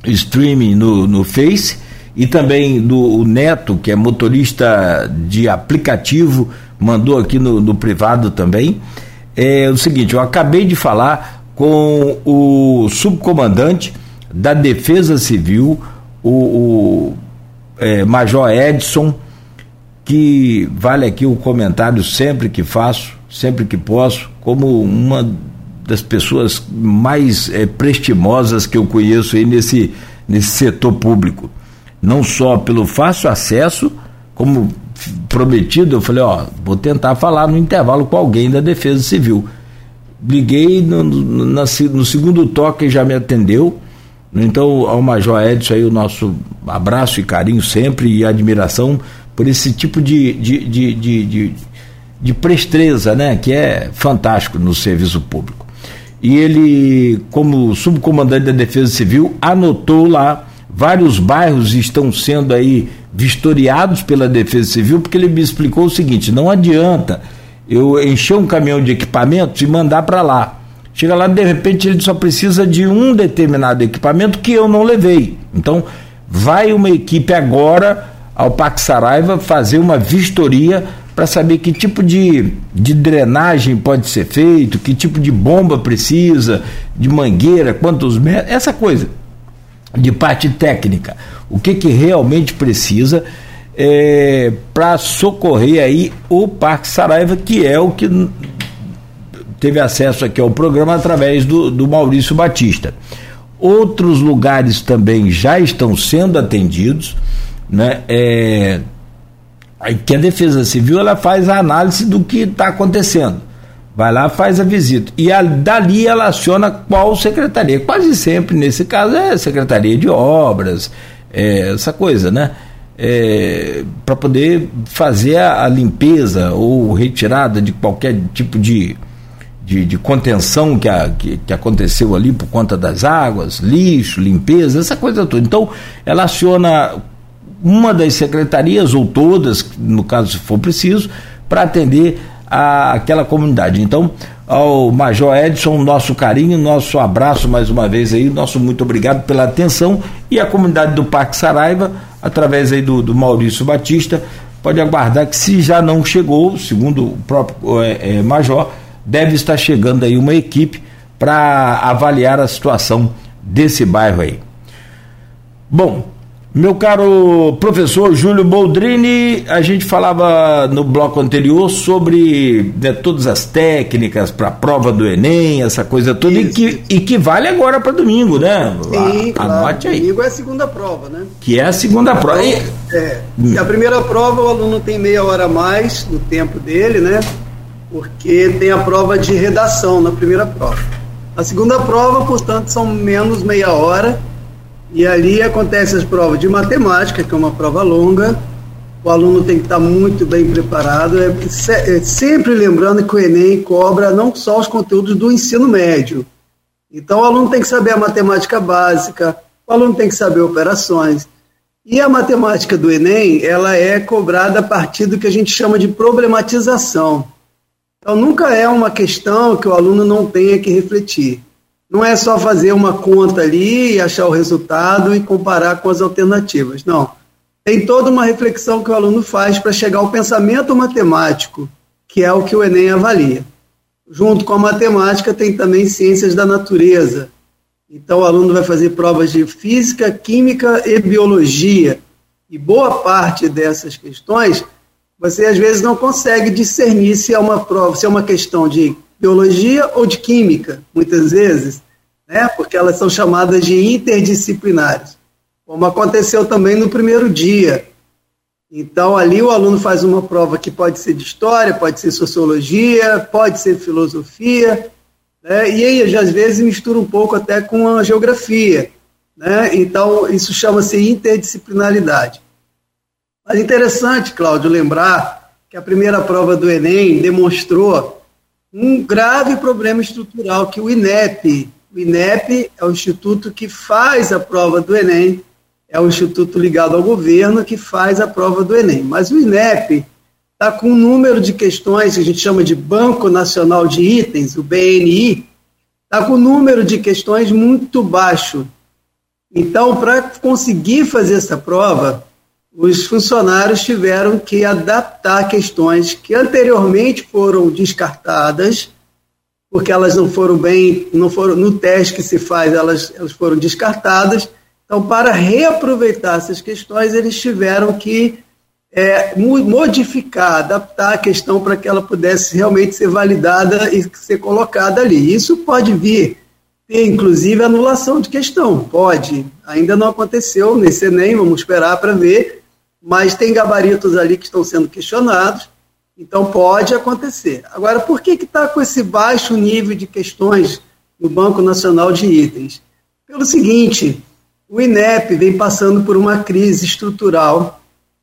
streaming no, no Face e também do Neto, que é motorista de aplicativo mandou aqui no, no privado também. É o seguinte, eu acabei de falar com o subcomandante da Defesa Civil, o, o é, Major Edson, que vale aqui o comentário sempre que faço, sempre que posso, como uma das pessoas mais é, prestimosas que eu conheço aí nesse, nesse setor público. Não só pelo fácil acesso, como prometido, eu falei, ó, vou tentar falar no intervalo com alguém da Defesa Civil. Liguei no, no, na, no segundo toque já me atendeu. Então, ao Major Edson aí o nosso abraço e carinho sempre e admiração por esse tipo de, de, de, de, de, de prestreza, né? Que é fantástico no serviço público. E ele, como subcomandante da Defesa Civil, anotou lá vários bairros estão sendo aí vistoriados pela Defesa Civil, porque ele me explicou o seguinte: não adianta eu encher um caminhão de equipamentos e mandar para lá. Chega lá, de repente, ele só precisa de um determinado equipamento que eu não levei. Então, vai uma equipe agora ao Parque Saraiva fazer uma vistoria para saber que tipo de, de drenagem pode ser feito, que tipo de bomba precisa, de mangueira, quantos metros, essa coisa de parte técnica. O que, que realmente precisa é, para socorrer aí o Parque Saraiva, que é o que teve acesso aqui ao programa através do, do Maurício Batista. Outros lugares também já estão sendo atendidos, né? É, que a Defesa Civil ela faz a análise do que está acontecendo. Vai lá, faz a visita. E a, dali ela aciona qual secretaria. Quase sempre, nesse caso, é Secretaria de Obras, é, essa coisa, né? É, para poder fazer a, a, limpeza ou retirada de qualquer tipo de, de, de contenção que, a, que, que, aconteceu ali por conta das águas, lixo, limpeza, essa coisa toda. Então, ela aciona uma das secretarias, ou todas, no caso se for preciso, para atender a, aquela comunidade. Então, ao Major Edson, nosso carinho, nosso abraço mais uma vez aí, nosso muito obrigado pela atenção e a comunidade do Parque Saraiva, através aí do, do Maurício Batista, pode aguardar que se já não chegou, segundo o próprio é, é, Major, deve estar chegando aí uma equipe para avaliar a situação desse bairro aí. Bom, meu caro professor Júlio Boldrini, a gente falava no bloco anterior sobre né, todas as técnicas para a prova do Enem, essa coisa toda, e que, e que, vale agora para domingo, né? Sim, a, claro. Anote aí. Domingo é a segunda prova, né? Que é a segunda a prova. prova é, hum. a primeira prova o aluno tem meia hora a mais no tempo dele, né? Porque tem a prova de redação na primeira prova. A segunda prova, portanto, são menos meia hora e ali acontecem as provas de matemática, que é uma prova longa. O aluno tem que estar muito bem preparado. É, é sempre lembrando que o Enem cobra não só os conteúdos do ensino médio. Então, o aluno tem que saber a matemática básica, o aluno tem que saber operações. E a matemática do Enem, ela é cobrada a partir do que a gente chama de problematização. Então, nunca é uma questão que o aluno não tenha que refletir. Não é só fazer uma conta ali e achar o resultado e comparar com as alternativas. Não. Tem toda uma reflexão que o aluno faz para chegar ao pensamento matemático, que é o que o Enem avalia. Junto com a matemática, tem também ciências da natureza. Então, o aluno vai fazer provas de física, química e biologia. E boa parte dessas questões, você às vezes não consegue discernir se é uma prova, se é uma questão de biologia ou de química, muitas vezes, né? porque elas são chamadas de interdisciplinares, como aconteceu também no primeiro dia. Então, ali o aluno faz uma prova que pode ser de história, pode ser sociologia, pode ser filosofia, né? e aí, às vezes, mistura um pouco até com a geografia. Né? Então, isso chama-se interdisciplinaridade. Mas interessante, Cláudio, lembrar que a primeira prova do Enem demonstrou um grave problema estrutural que o INEP, o INEP é o instituto que faz a prova do Enem, é o instituto ligado ao governo que faz a prova do Enem. Mas o INEP está com um número de questões que a gente chama de Banco Nacional de Itens, o BNI, está com um número de questões muito baixo. Então, para conseguir fazer essa prova, os funcionários tiveram que adaptar questões que anteriormente foram descartadas, porque elas não foram bem, não foram no teste que se faz, elas, elas foram descartadas. Então, para reaproveitar essas questões, eles tiveram que é, modificar, adaptar a questão para que ela pudesse realmente ser validada e ser colocada ali. Isso pode vir ter, inclusive, anulação de questão. Pode. Ainda não aconteceu nesse Enem, vamos esperar para ver mas tem gabaritos ali que estão sendo questionados, então pode acontecer. Agora, por que está com esse baixo nível de questões no Banco Nacional de Itens? Pelo seguinte, o INEP vem passando por uma crise estrutural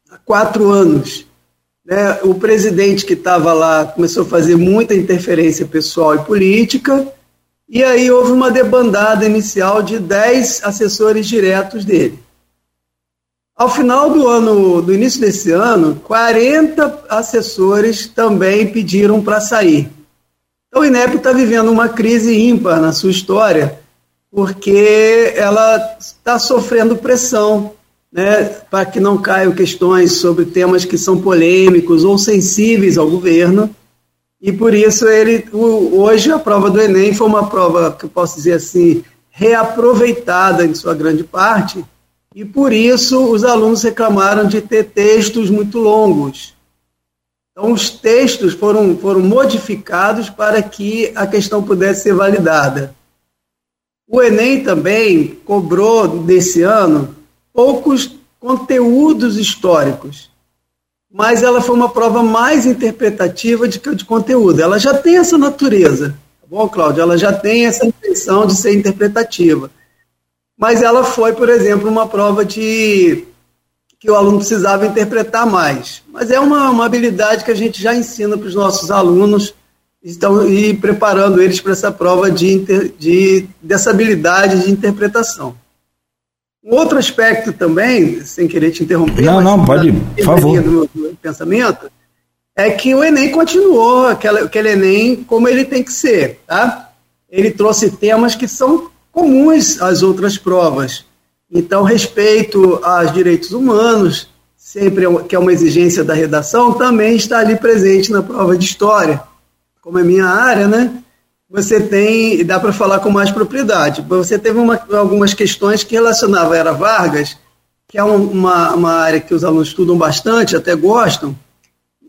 há quatro anos. Né? O presidente que estava lá começou a fazer muita interferência pessoal e política, e aí houve uma debandada inicial de dez assessores diretos dele. Ao final do ano, do início desse ano, 40 assessores também pediram para sair. Então, o INEP está vivendo uma crise ímpar na sua história, porque ela está sofrendo pressão né, para que não caiam questões sobre temas que são polêmicos ou sensíveis ao governo. E por isso ele hoje a prova do Enem foi uma prova que eu posso dizer assim reaproveitada em sua grande parte e por isso os alunos reclamaram de ter textos muito longos. Então, os textos foram, foram modificados para que a questão pudesse ser validada. O Enem também cobrou, nesse ano, poucos conteúdos históricos, mas ela foi uma prova mais interpretativa de de conteúdo. Ela já tem essa natureza, tá bom, Cláudio? Ela já tem essa intenção de ser interpretativa mas ela foi, por exemplo, uma prova de que o aluno precisava interpretar mais. Mas é uma, uma habilidade que a gente já ensina para os nossos alunos estão e preparando eles para essa prova de, inter, de dessa habilidade de interpretação. Um outro aspecto também, sem querer te interromper, não, não, pode, por favor. Do, do pensamento, é que o Enem continuou aquela, aquele Enem como ele tem que ser, tá? Ele trouxe temas que são comuns às outras provas. Então, respeito aos direitos humanos, sempre é que é uma exigência da redação, também está ali presente na prova de história. Como é minha área, né? Você tem, dá para falar com mais propriedade. Você teve uma, algumas questões que relacionavam a Era Vargas, que é uma, uma área que os alunos estudam bastante, até gostam,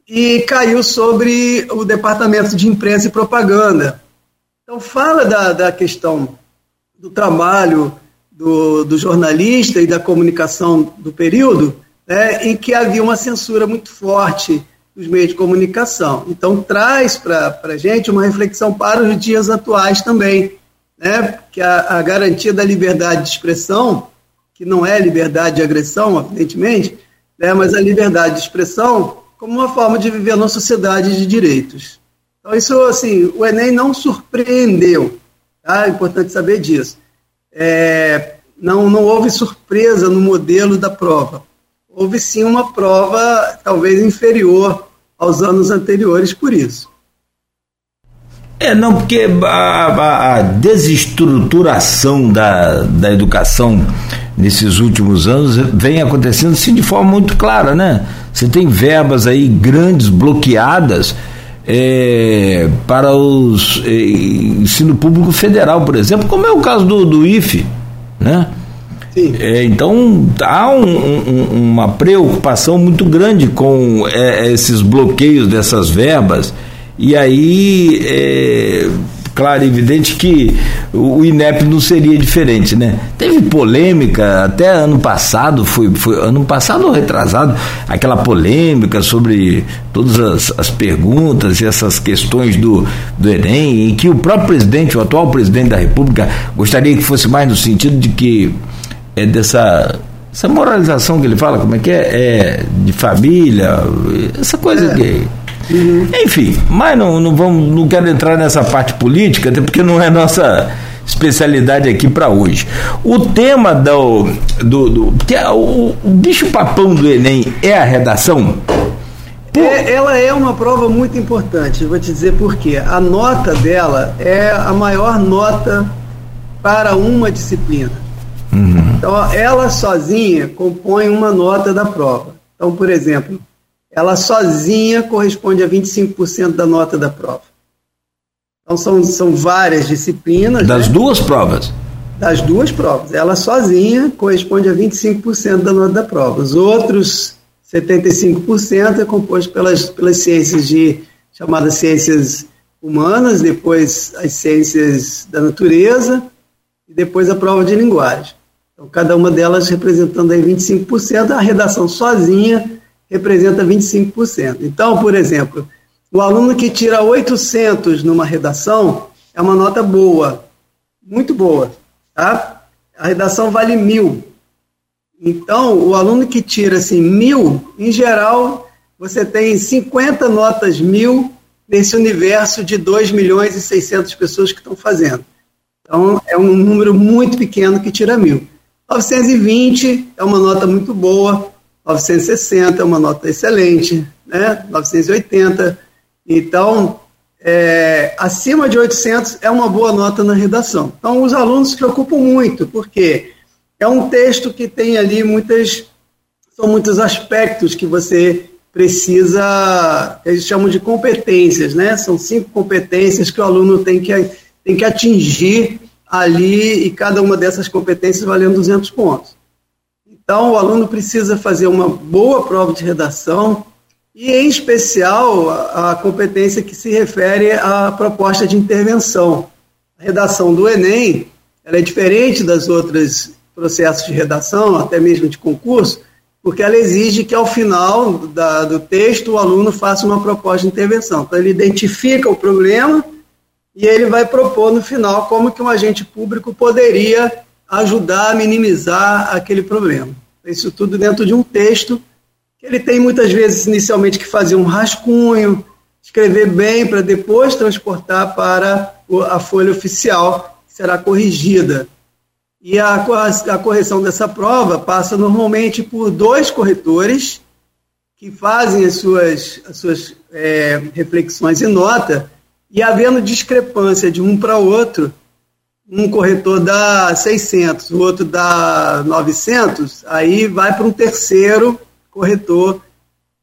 e caiu sobre o Departamento de Imprensa e Propaganda. Então, fala da, da questão do trabalho do, do jornalista e da comunicação do período, né, em que havia uma censura muito forte dos meios de comunicação. Então, traz para a gente uma reflexão para os dias atuais também, né, que a, a garantia da liberdade de expressão, que não é liberdade de agressão, evidentemente, né, mas a liberdade de expressão como uma forma de viver numa sociedade de direitos. Então, isso, assim, o Enem não surpreendeu, tá? É importante saber disso. É, não, não houve surpresa no modelo da prova houve sim uma prova talvez inferior aos anos anteriores por isso. É, não, porque a, a, desestruturação da, da educação nesses últimos anos vem acontecendo sim de forma muito clara, né? Você tem verbas aí grandes bloqueadas é, para os é, ensino público federal, por exemplo, como é o caso do, do IFE, né? É, então há um, um, uma preocupação muito grande com é, esses bloqueios dessas verbas e aí é, claro e evidente que o INEP não seria diferente, né? Teve polêmica até ano passado, foi, foi ano passado ou retrasado, aquela polêmica sobre todas as, as perguntas e essas questões do, do Enem, em que o próprio presidente, o atual presidente da República, gostaria que fosse mais no sentido de que é dessa essa moralização que ele fala, como é que é? é de família, essa coisa é. que. Uhum. Enfim, mas não, não, vamos, não quero entrar nessa parte política, até porque não é nossa especialidade aqui para hoje. O tema do. do, do que é, o, o bicho-papão do Enem é a redação? É, ela é uma prova muito importante, vou te dizer por quê. A nota dela é a maior nota para uma disciplina. Uhum. Então, ela sozinha compõe uma nota da prova. Então, por exemplo, ela sozinha corresponde a 25% da nota da prova. Então, são, são várias disciplinas. Das né? duas provas? Das duas provas. Ela sozinha corresponde a 25% da nota da prova. Os outros 75% é composto pelas, pelas ciências de chamadas ciências humanas, depois as ciências da natureza e depois a prova de linguagem. Então, cada uma delas representando aí 25%, a redação sozinha representa 25%. Então, por exemplo, o aluno que tira 800 numa redação é uma nota boa, muito boa, tá? A redação vale mil. Então, o aluno que tira assim mil, em geral, você tem 50 notas mil nesse universo de 2 milhões e 600 pessoas que estão fazendo. Então, é um número muito pequeno que tira mil. 920 é uma nota muito boa, 960 é uma nota excelente, né? 980. Então, é, acima de 800 é uma boa nota na redação. Então, os alunos se preocupam muito, porque é um texto que tem ali muitas. São muitos aspectos que você precisa, que eles chamam de competências, né? São cinco competências que o aluno tem que, tem que atingir ali e cada uma dessas competências valendo 200 pontos. Então, o aluno precisa fazer uma boa prova de redação e, em especial, a, competência que se refere à proposta de intervenção. A redação do Enem ela é diferente das outras processos de redação, até mesmo de concurso, porque ela exige que, ao final da, do texto, o aluno faça uma proposta de intervenção. Então, ele identifica o problema e ele vai propor no final como que um agente público poderia ajudar a minimizar aquele problema. Isso tudo dentro de um texto que ele tem muitas vezes inicialmente que fazer um rascunho, escrever bem para depois transportar para a folha oficial, que será corrigida. E a, a correção dessa prova passa normalmente por dois corretores que fazem as suas, as suas é, reflexões e nota, e havendo discrepância de um para outro, um corretor dá 600, o outro dá 900, aí vai para um terceiro corretor,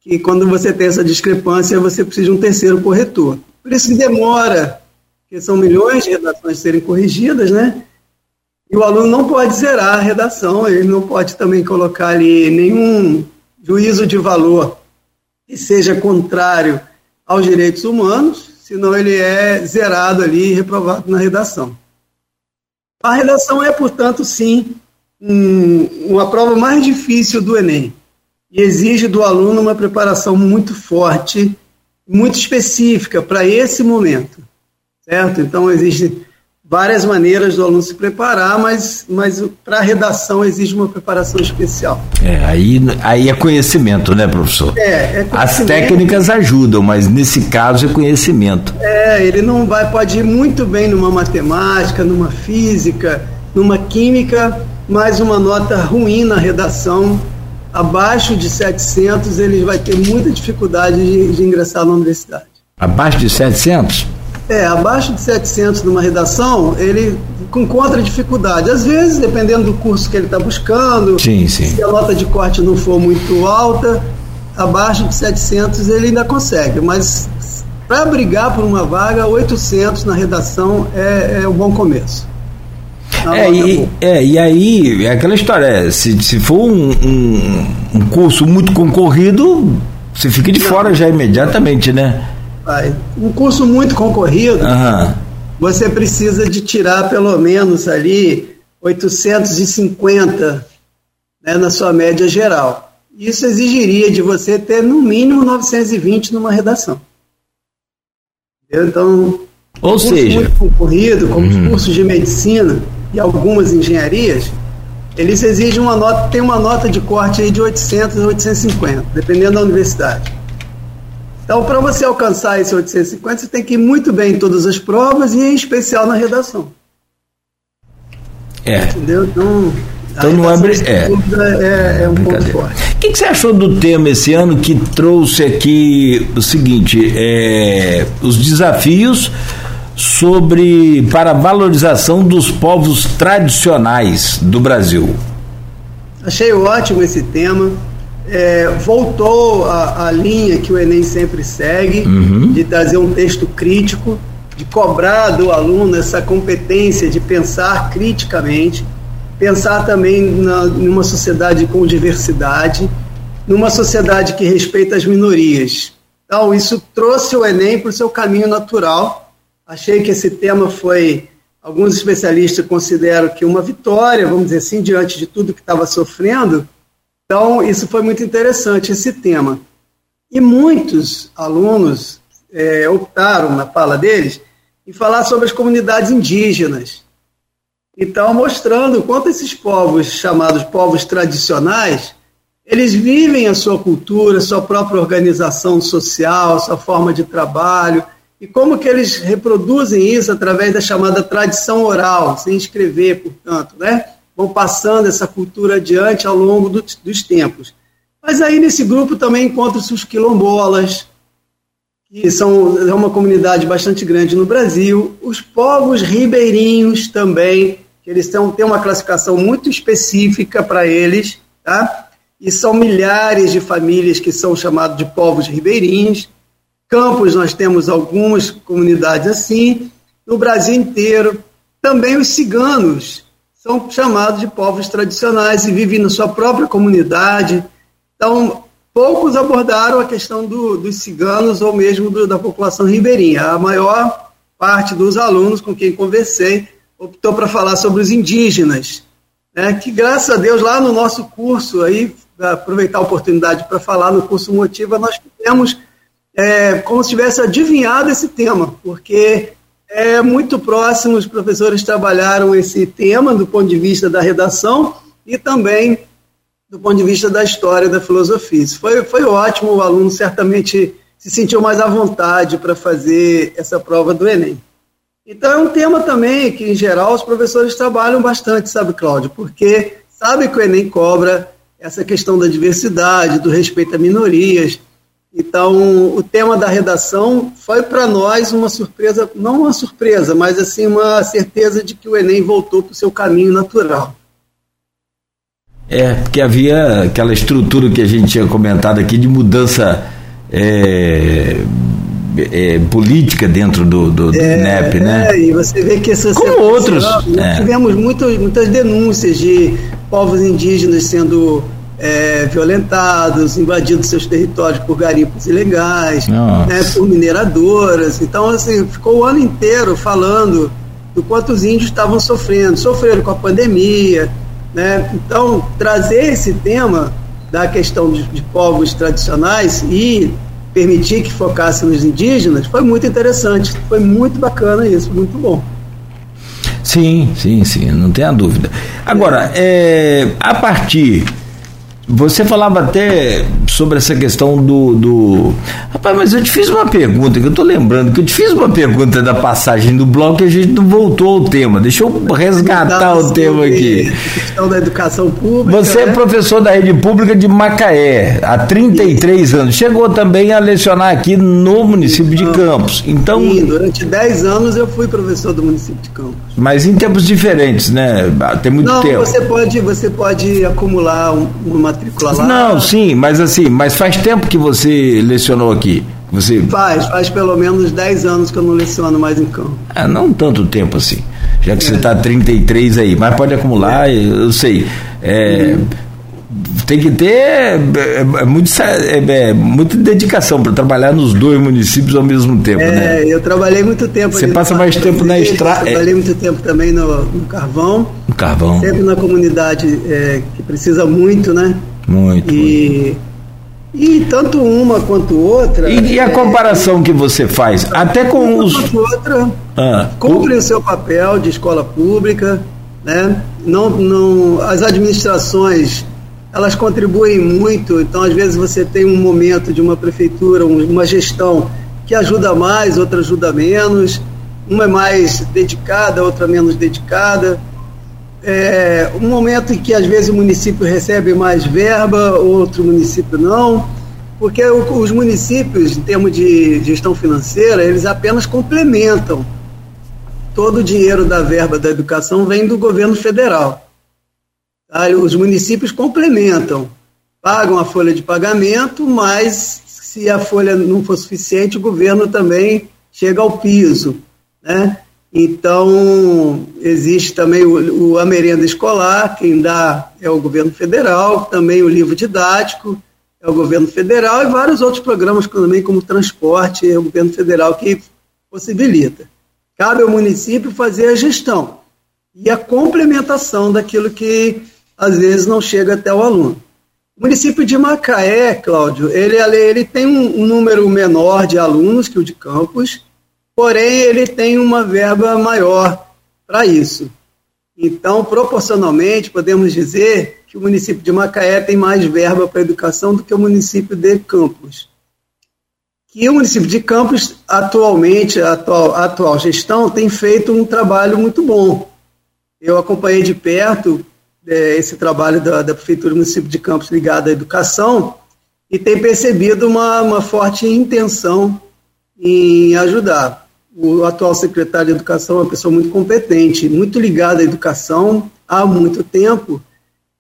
que quando você tem essa discrepância, você precisa de um terceiro corretor. Por isso que demora, porque são milhões de redações serem corrigidas, né? E o aluno não pode zerar a redação, ele não pode também colocar ali nenhum juízo de valor que seja contrário aos direitos humanos, senão ele é zerado ali e reprovado na redação. A redação é, portanto, sim, um, uma prova mais difícil do Enem e exige do aluno uma preparação muito forte, muito específica para esse momento, certo? Então, existe várias maneiras do aluno se preparar, mas, mas para a redação exige uma preparação especial. É, aí, aí é conhecimento, né, professor? É, é conhecimento. As técnicas ajudam, mas nesse caso é conhecimento. É, ele não vai, pode ir muito bem numa matemática, numa física, numa química, mas uma nota ruim na redação, abaixo de 700, ele vai ter muita dificuldade de, de ingressar na universidade. Abaixo de 700? É, abaixo de 700 numa redação, ele encontra dificuldade. Às vezes, dependendo do curso que ele está buscando, sim, sim. se a nota de corte não for muito alta, abaixo de 700 ele ainda consegue. Mas para brigar por uma vaga, 800 na redação é, é um bom começo. É e, é, e aí, é aquela história, é, se, se for um, um, um curso muito concorrido, você fica de não. fora já imediatamente, né? Um curso muito concorrido, uhum. você precisa de tirar pelo menos ali 850 né, na sua média geral. Isso exigiria de você ter no mínimo 920 numa redação. Então, ou seja, muito concorrido, como uhum. os cursos de medicina e algumas engenharias, eles exigem uma nota, tem uma nota de corte aí de 800 a 850, dependendo da universidade. Então, para você alcançar esse 850, você tem que ir muito bem em todas as provas e em especial na redação. É. Entendeu? Então, então não é, é, é, é um ponto forte. O que, que, você achou do tema esse ano que trouxe aqui o seguinte: é, os desafios sobre para a valorização dos povos tradicionais do Brasil? Achei ótimo esse tema é, voltou a, a, linha que o Enem sempre segue, uhum. de trazer um texto crítico, de cobrar do aluno essa competência de pensar criticamente, pensar também na, numa sociedade com diversidade, numa sociedade que respeita as minorias. Então, isso trouxe o Enem para o seu caminho natural. Achei que esse tema foi, alguns especialistas consideram que uma vitória, vamos dizer assim, diante de tudo que estava sofrendo, então, isso foi muito interessante, esse tema. E muitos alunos é, optaram, na fala deles, em falar sobre as comunidades indígenas. Então, mostrando quanto esses povos, chamados povos tradicionais, eles vivem a sua cultura, sua própria organização social, sua forma de trabalho, e como que eles reproduzem isso através da chamada tradição oral, sem escrever, portanto, né? Vão passando essa cultura adiante ao longo do, dos tempos. Mas aí nesse grupo também encontram-se os quilombolas, que são é uma comunidade bastante grande no Brasil, os povos ribeirinhos também, que eles têm, têm uma classificação muito específica para eles, tá? e são milhares de famílias que são chamados de povos ribeirinhos. Campos, nós temos algumas comunidades assim, no Brasil inteiro. Também os ciganos, são chamados de povos tradicionais e vivem na sua própria comunidade. Então, poucos abordaram a questão do, dos ciganos ou mesmo do, da população ribeirinha. A maior parte dos alunos com quem conversei optou para falar sobre os indígenas, né, que graças a Deus lá no nosso curso, aí, aproveitar a oportunidade para falar no curso Motiva, nós temos é, como se tivesse adivinhado esse tema, porque é muito próximo, os professores trabalharam esse tema do ponto de vista da redação e também do ponto de vista da história da filosofia. Foi, foi ótimo, o aluno certamente se sentiu mais à vontade para fazer essa prova do Enem. Então é um tema também que, em geral, os professores trabalham bastante, sabe, Cláudio? Porque sabe que o Enem cobra essa questão da diversidade, do respeito a minorias. Então, o tema da redação foi para nós uma surpresa, não uma surpresa, mas assim uma certeza de que o Enem voltou para o seu caminho natural. É, porque havia aquela estrutura que a gente tinha comentado aqui de mudança é, é, política dentro do, do, do é, NEP, né? É, e você vê que essa Como outros. Nós tivemos muito, muitas denúncias de povos indígenas sendo é, violentados, invadindo seus territórios por garimpos ilegais, né, por mineradoras. Então, assim, ficou o ano inteiro falando do quanto os índios estavam sofrendo, sofreram com a pandemia. Né? Então, trazer esse tema da questão de, de povos tradicionais e permitir que focasse nos indígenas foi muito interessante, foi muito bacana isso, muito bom. Sim, sim, sim, não tenha dúvida. Agora, é, a partir você falava até sobre essa questão do, do. Rapaz, mas eu te fiz uma pergunta, que eu estou lembrando, que eu te fiz uma pergunta da passagem do bloco e a gente não voltou ao tema. Deixa eu resgatar o tema aqui. questão da educação pública. Você é né? professor da rede pública de Macaé há 33 Isso. anos. Chegou também a lecionar aqui no município de Campos. Então, Sim, durante 10 anos eu fui professor do município de Campos. Mas em tempos diferentes, né? Tem muito não, tempo. Você pode, você pode acumular uma matrícula lá. Não, sim, mas assim, mas faz tempo que você lecionou aqui. Você... Faz, faz pelo menos 10 anos que eu não leciono mais em campo. Ah, não tanto tempo assim. Já que é. você está 33 aí, mas pode acumular, é. eu sei. É, tem que ter é, é, muito, é, muita dedicação para trabalhar nos dois municípios ao mesmo tempo, é, né? Eu trabalhei muito tempo. Você passa mais tempo na estrada. Trabalhei muito tempo também no, no Carvão. No Carvão. Sempre na comunidade que precisa muito, né? Muito. E, e tanto uma quanto outra. E, e a comparação que você faz, até com os. Quanto outra, ah, cumpre o... o seu papel de escola pública, né? Não, não, as administrações elas contribuem muito, então às vezes você tem um momento de uma prefeitura, uma gestão que ajuda mais, outra ajuda menos, uma é mais dedicada, outra menos dedicada. É um momento em que às vezes o município recebe mais verba, outro município não, porque os municípios, em termos de gestão financeira, eles apenas complementam. Todo o dinheiro da verba da educação vem do governo federal. Os municípios complementam, pagam a folha de pagamento, mas se a folha não for suficiente, o governo também chega ao piso. Né? Então, existe também o, o, a merenda escolar, quem dá é o governo federal, também o livro didático é o governo federal e vários outros programas também, como transporte, é o governo federal que possibilita. Cabe ao município fazer a gestão e a complementação daquilo que às vezes não chega até o aluno. O município de Macaé, Cláudio, ele, ele tem um, número menor de alunos que o de Campos, porém ele tem uma verba maior para isso. Então, proporcionalmente, podemos dizer que o município de Macaé tem mais verba para educação do que o município de Campos. Que o município de Campos, atualmente, a atual, a atual gestão, tem feito um trabalho muito bom. Eu acompanhei de perto é, esse trabalho da, da Prefeitura do município de Campos ligado à educação e tem percebido uma, uma forte intenção em ajudar. O atual secretário de Educação é uma pessoa muito competente, muito ligada à educação há muito tempo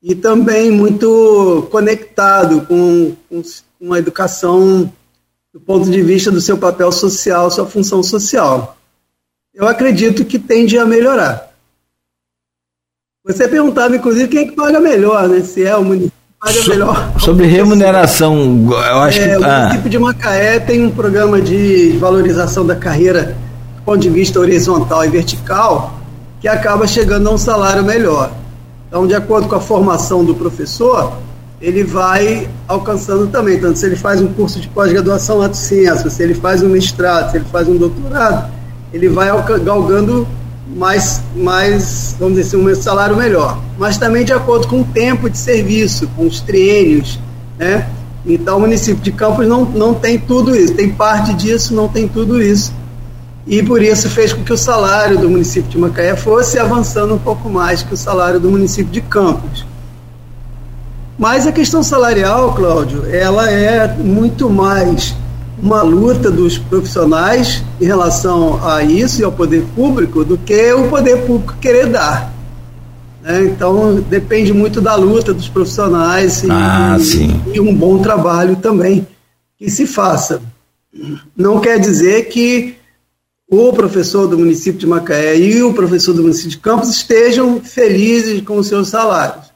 e também muito conectado com, com, com a educação do ponto de vista do seu papel social, sua função social. Eu acredito que tende a melhorar. Você perguntava, inclusive, quem é que paga melhor, né? Se é o município que paga melhor. Sobre remuneração, eu acho é, que. O município de Macaé tem um programa de valorização da carreira ponto de vista horizontal e vertical, que acaba chegando a um salário melhor. Então, de acordo com a formação do professor, ele vai alcançando também. Tanto se ele faz um curso de pós-graduação lato senso, se ele faz um mestrado, se ele faz um doutorado, ele vai galgando mais, mais, vamos dizer assim, um salário melhor. Mas também de acordo com o tempo de serviço, com os triênios, né? Então o município de Campos não, não tem tudo isso, tem parte disso, não tem tudo isso. E por isso fez com que o salário do município de Macaé fosse avançando um pouco mais que o salário do município de Campos. Mas a questão salarial, Cláudio, ela é muito mais uma luta dos profissionais em relação a isso e ao poder público do que o poder público querer dar. Né? Então depende muito da luta dos profissionais e, ah, e, um bom trabalho também que se faça. Não quer dizer que o professor do município de Macaé e o professor do município de Campos estejam felizes com os seus salários.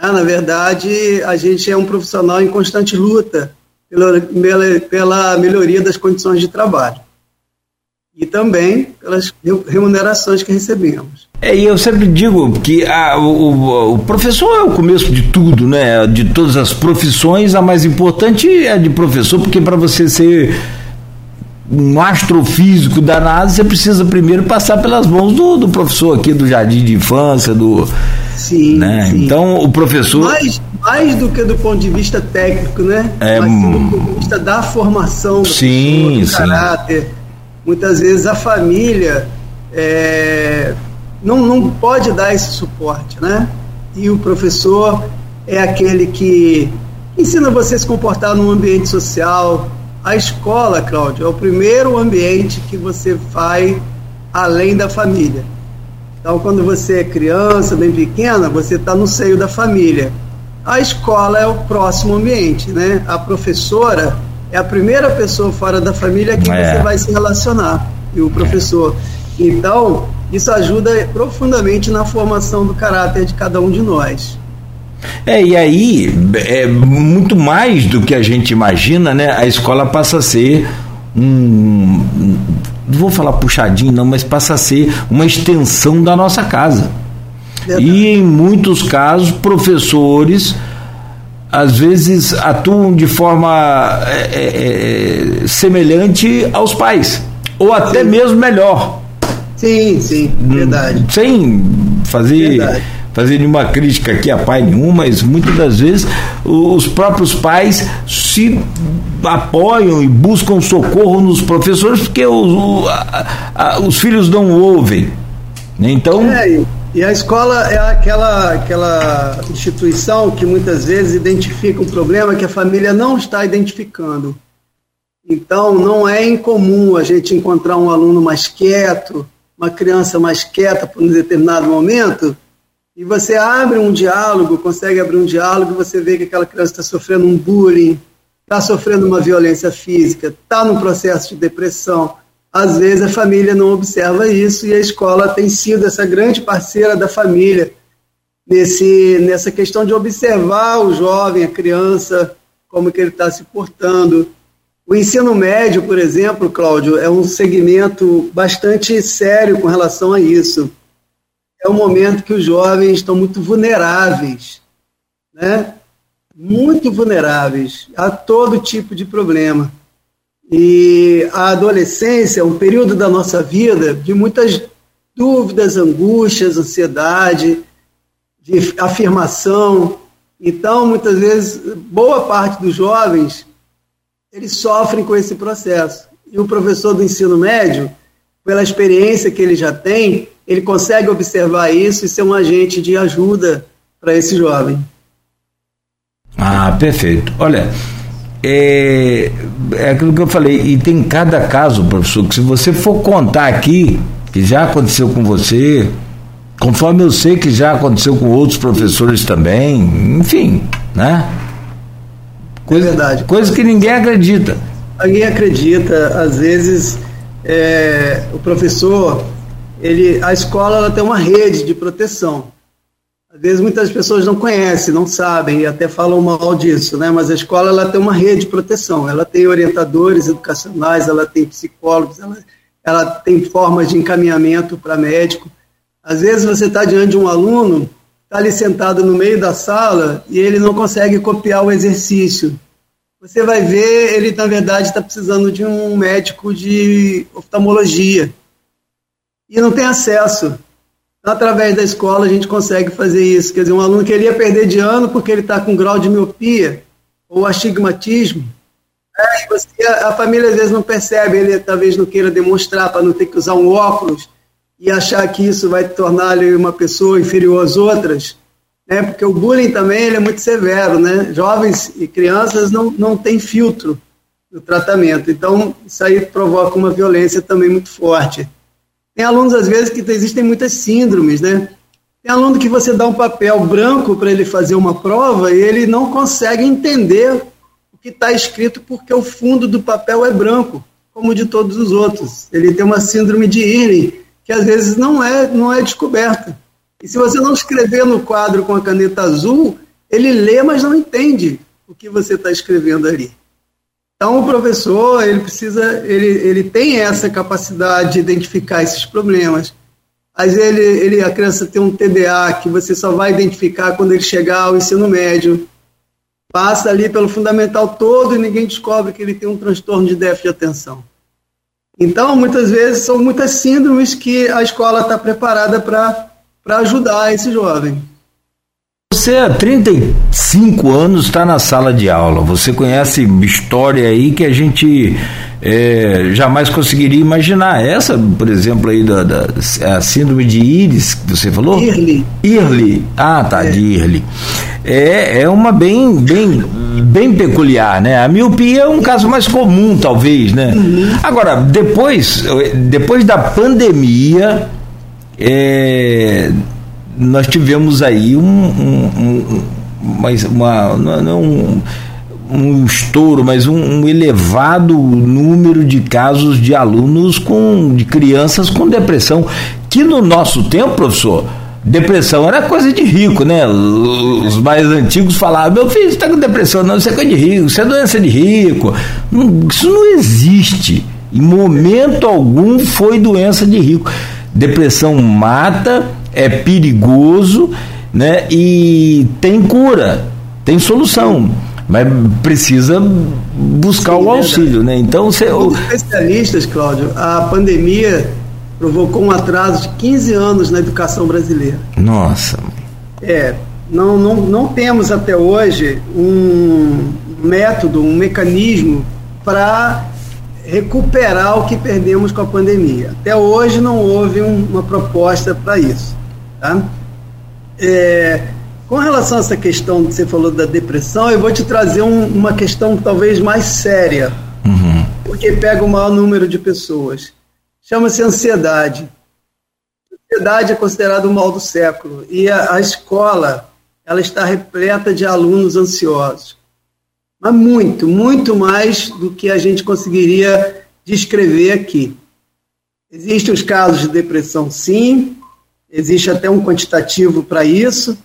Né? Na verdade, a gente é um profissional em constante luta pela, melhoria das condições de trabalho e também pelas remunerações que recebemos. É, e eu sempre digo que a, o, o, professor é o começo de tudo, né? De todas as profissões, a mais importante é a de professor, porque para você ser um astrofísico danado, você precisa primeiro passar pelas mãos do, do professor aqui do jardim de infância, do. Sim, né? sim. Então o professor. Mais, mais do que do ponto de vista técnico, né? É, Mas do ponto de vista da formação do, sim, do caráter. Muitas vezes a família é, não, não pode dar esse suporte, né? E o professor é aquele que ensina você a se comportar num ambiente social. A escola, Cláudio, é o primeiro ambiente que você vai além da família. Então, quando você é criança, bem pequena, você está no seio da família. A escola é o próximo ambiente, né? A professora é a primeira pessoa fora da família que é. você vai se relacionar, e o professor. Então, isso ajuda profundamente na formação do caráter de cada um de nós. É, e aí, é muito mais do que a gente imagina, né? A escola passa a ser um. Não vou falar puxadinho, não, mas passa a ser uma extensão da nossa casa. Verdade. E em muitos casos, professores às vezes atuam de forma é, é, é, semelhante aos pais, ou até sim. mesmo melhor. Sim, sim, verdade. Sem fazer. Verdade. Fazer nenhuma crítica aqui a pai nenhum, mas muitas das vezes os próprios pais se apoiam e buscam socorro nos professores porque os, os filhos não ouvem. Então. É, e a escola é aquela, aquela instituição que muitas vezes identifica um problema que a família não está identificando. Então, não é incomum a gente encontrar um aluno mais quieto, uma criança mais quieta por um determinado momento, e você abre um diálogo, consegue abrir um diálogo, você vê que aquela criança está sofrendo um bullying, está sofrendo uma violência física, está num processo de depressão às vezes a família não observa isso e a escola tem sido essa grande parceira da família nesse, nessa questão de observar o jovem, a criança, como que ele está se portando. O ensino médio, por exemplo, Cláudio, é um segmento bastante sério com relação a isso. É um momento que os jovens estão muito vulneráveis, né? Muito vulneráveis a todo tipo de problema. E a adolescência é um período da nossa vida de muitas dúvidas, angústias, ansiedade, de afirmação. Então, muitas vezes, boa parte dos jovens eles sofrem com esse processo. E o professor do ensino médio, pela experiência que ele já tem, ele consegue observar isso e ser um agente de ajuda para esse jovem. Ah, perfeito. Olha, é, é aquilo que eu falei, e tem cada caso, professor, que se você for contar aqui, que já aconteceu com você, conforme eu sei que já aconteceu com outros professores também, enfim, né? Coisa, é verdade. Coisa que ninguém acredita. Ninguém acredita, às vezes é, o professor, ele, a escola ela tem uma rede de proteção. Às vezes muitas pessoas não conhecem, não sabem e até falam mal disso, né? Mas a escola ela tem uma rede de proteção, ela tem orientadores educacionais, ela tem psicólogos, ela, ela tem formas de encaminhamento para médico. Às vezes você está diante de um aluno, está ali sentado no meio da sala e ele não consegue copiar o exercício. Você vai ver, ele na verdade está precisando de um médico de oftalmologia e não tem acesso através da escola a gente consegue fazer isso. Quer dizer, um aluno que ele ia perder de ano porque ele está com grau de miopia ou astigmatismo, É, você, a, a, família às vezes não percebe, ele talvez não queira demonstrar para não ter que usar um óculos e achar que isso vai tornar ele uma pessoa inferior às outras, né? Porque o bullying também ele é muito severo, né? Jovens e crianças não, não têm filtro no tratamento, então isso aí provoca uma violência também muito forte. Tem alunos às vezes que existem muitas síndromes, né? Tem aluno que você dá um papel branco para ele fazer uma prova e ele não consegue entender o que está escrito porque o fundo do papel é branco, como de todos os outros. Ele tem uma síndrome de Irling, que às vezes não é, não é descoberta. E se você não escrever no quadro com a caneta azul, ele lê, mas não entende o que você está escrevendo ali. Então, o professor, ele precisa, ele, ele tem essa capacidade de identificar esses problemas vezes ele, ele, a criança tem um TDA que você só vai identificar quando ele chegar ao ensino médio. Passa ali pelo fundamental todo e ninguém descobre que ele tem um transtorno de déficit de atenção. Então, muitas vezes, são muitas síndromes que a escola está preparada para ajudar esse jovem. Você há 35 anos está na sala de aula. Você conhece história aí que a gente é, jamais conseguiria imaginar. Essa, por exemplo, aí da, da a síndrome de Iris, que você falou? Irli. Irli. Ah, tá, é. de Irli. É, é uma bem, bem, bem peculiar, né? A miopia é um caso mais comum, talvez, né? Uhum. Agora, depois, depois da pandemia, é, nós tivemos aí um, um, um uma, não, um, um estouro, mas um, um, elevado número de casos de alunos com de crianças com depressão, que no nosso tempo, professor, depressão era coisa de rico, né? Os mais antigos falavam, meu filho, está com depressão, não, isso é coisa de rico, isso é doença de rico. Isso não existe. Em momento algum foi doença de rico. Depressão mata, é perigoso, né? E tem cura, tem solução, mas precisa buscar Sim, o auxílio, né? Então, você, Os especialistas, Cláudio, a pandemia provocou um atraso de 15 anos na educação brasileira. Nossa. É, não, não, não temos até hoje um método, um mecanismo para recuperar o que perdemos com a pandemia. Até hoje não houve um, uma proposta para isso. Tá? É, com relação a essa questão que você falou da depressão, eu vou te trazer um, uma questão talvez mais séria, uhum. porque pega o maior número de pessoas. Chama-se ansiedade. ansiedade é considerado o mal do século e a, a escola ela está repleta de alunos ansiosos. Mas muito, muito mais do que a gente conseguiria descrever aqui. Existem os casos de depressão, sim, existe até um quantitativo para isso,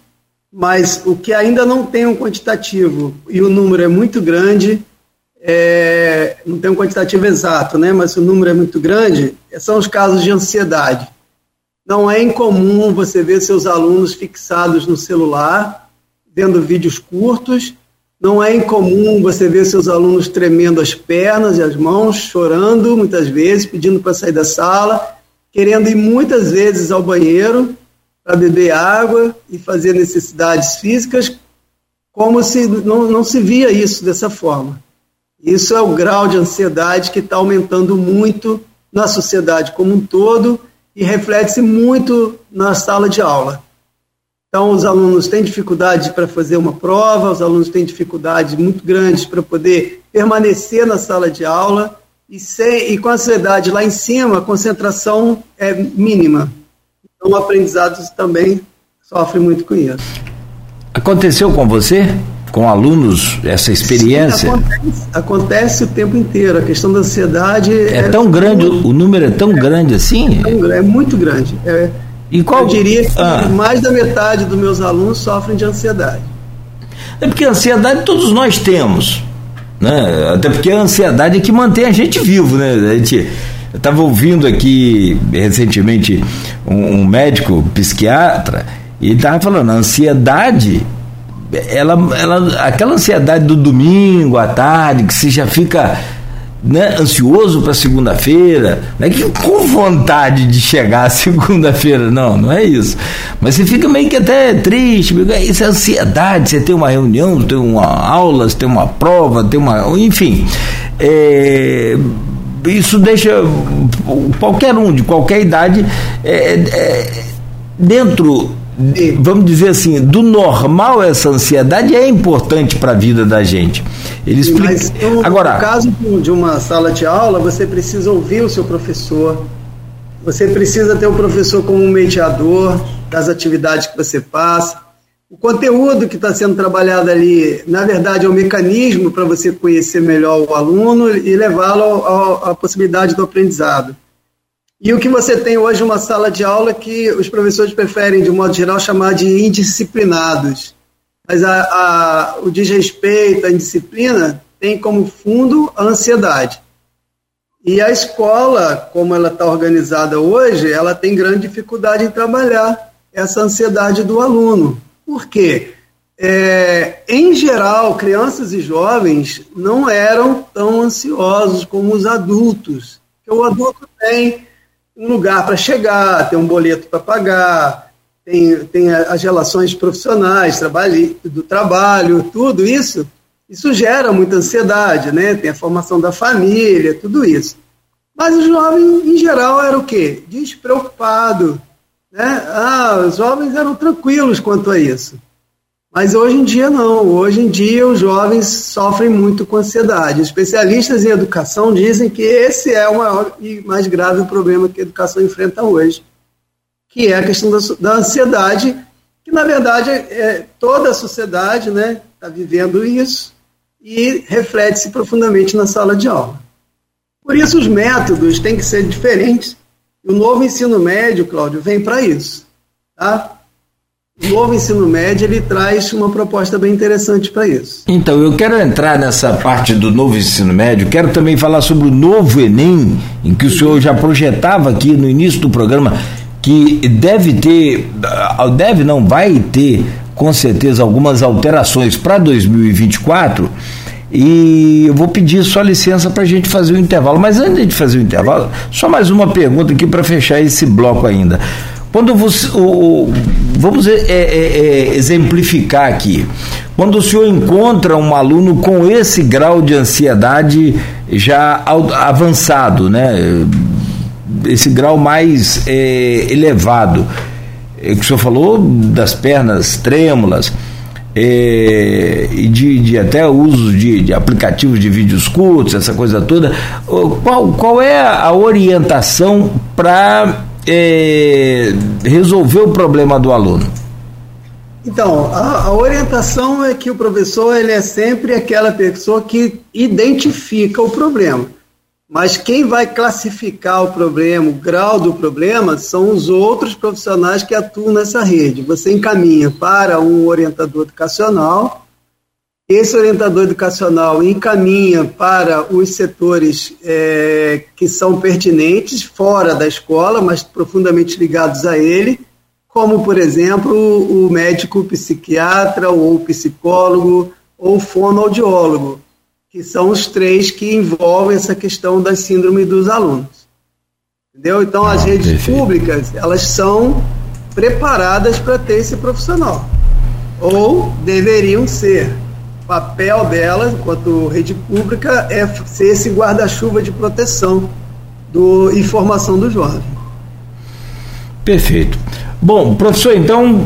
mas o que ainda não tem um quantitativo e o número é muito grande, é, não tem um quantitativo exato, né, mas o número é muito grande, são os casos de ansiedade. Não é incomum você ver seus alunos fixados no celular, vendo vídeos curtos, não é incomum você ver seus alunos tremendo as pernas e as mãos, chorando muitas vezes, pedindo para sair da sala, querendo ir muitas vezes ao banheiro para beber água e fazer necessidades físicas, como se não, não se via isso dessa forma. Isso é o grau de ansiedade que está aumentando muito na sociedade como um todo e reflete-se muito na sala de aula. Então, os alunos têm dificuldade para fazer uma prova, os alunos têm dificuldades muito grandes para poder permanecer na sala de aula e, sem, e com a ansiedade lá em cima, a concentração é mínima. Então, o aprendizado também sofre muito com isso. Aconteceu com você? Com alunos, essa experiência? Sim, acontece, acontece, o tempo inteiro. A questão da ansiedade. É, é tão grande, o número é tão é, grande assim? É, é muito grande. É, e qual, eu diria que ah. mais da metade dos meus alunos sofrem de ansiedade. É porque a ansiedade todos nós temos. Né? Até porque a ansiedade é que mantém a gente vivo, né? A gente, estava ouvindo aqui recentemente um, um médico psiquiatra e estava falando, a ansiedade, ela, ela, aquela ansiedade do domingo à tarde, que você já fica né, ansioso para segunda-feira, não é que com vontade de chegar [laughs] segunda-feira, não, não é isso. Mas você fica meio que até triste, isso é ansiedade, você tem uma reunião, tem uma aula, tem uma prova, tem uma. enfim. É, isso deixa qualquer um de qualquer idade é, é, dentro vamos dizer assim, do normal essa ansiedade é importante para a vida da gente. Ele explica. Mas, no, Agora, no caso de uma sala de aula, você precisa ouvir o seu professor. Você precisa ter o professor como um mediador das atividades que você passa. O conteúdo que está sendo trabalhado ali, na verdade, é um mecanismo para você conhecer melhor o aluno e levá-lo à possibilidade do aprendizado. E o que você tem hoje uma sala de aula que os professores preferem, de modo geral, chamar de indisciplinados. Mas a, a, o desrespeito, a indisciplina, tem como fundo a ansiedade. E a escola, como ela está organizada hoje, ela tem grande dificuldade em trabalhar essa ansiedade do aluno. Por quê? É, em geral, crianças e jovens não eram tão ansiosos como os adultos. Porque o adulto tem um lugar para chegar, tem um boleto para pagar, tem, tem as relações profissionais, trabalho, do trabalho, tudo isso, isso gera muita ansiedade, né? Tem a formação da família, tudo isso. Mas o jovem, em geral, era o quê? Despreocupado. Né? Ah, os jovens eram tranquilos quanto a isso. Mas hoje em dia não. Hoje em dia os jovens sofrem muito com ansiedade. Especialistas em educação dizem que esse é o maior e mais grave problema que a educação enfrenta hoje, que é a questão da, da ansiedade, que na verdade é, toda a sociedade está né, tá vivendo isso e reflete-se profundamente na sala de aula. Por isso os métodos têm que ser diferentes. O novo ensino médio, Cláudio, vem para isso. Tá? O novo ensino médio ele traz uma proposta bem interessante para isso. Então, eu quero entrar nessa parte do novo ensino médio, quero também falar sobre o novo Enem, em que o senhor já projetava aqui no início do programa que deve ter, ah, deve não, vai ter com certeza algumas alterações para 2024. E eu vou pedir só licença para a gente fazer o intervalo. Mas antes de fazer o intervalo, só mais uma pergunta aqui para fechar esse bloco ainda. Quando você, o, vamos é, é, é, exemplificar aqui. Quando o senhor encontra um aluno com esse grau de ansiedade já avançado, né? esse grau mais é, elevado, é, que o senhor falou das pernas trêmulas, é, e de, de, até uso de, de, aplicativos de vídeos curtos, essa coisa toda, qual, qual é a orientação para é, resolver o problema do aluno? Então, a, a, orientação é que o professor ele é sempre aquela pessoa que identifica o problema. Mas quem vai classificar o problema, o grau do problema, são os outros profissionais que atuam nessa rede. Você encaminha para um orientador educacional esse orientador educacional encaminha para os setores é, que são pertinentes, fora da escola, mas profundamente ligados a ele, como, por exemplo, o médico psiquiatra, ou psicólogo, ou fonoaudiólogo, que são os três que envolvem essa questão da síndrome dos alunos. Entendeu? Então, as redes Perfeito. públicas, elas são preparadas para ter esse profissional, ou deveriam ser papel dela, enquanto rede pública, é ser esse guarda-chuva de proteção do informação do jovem. Perfeito. Bom, professor, então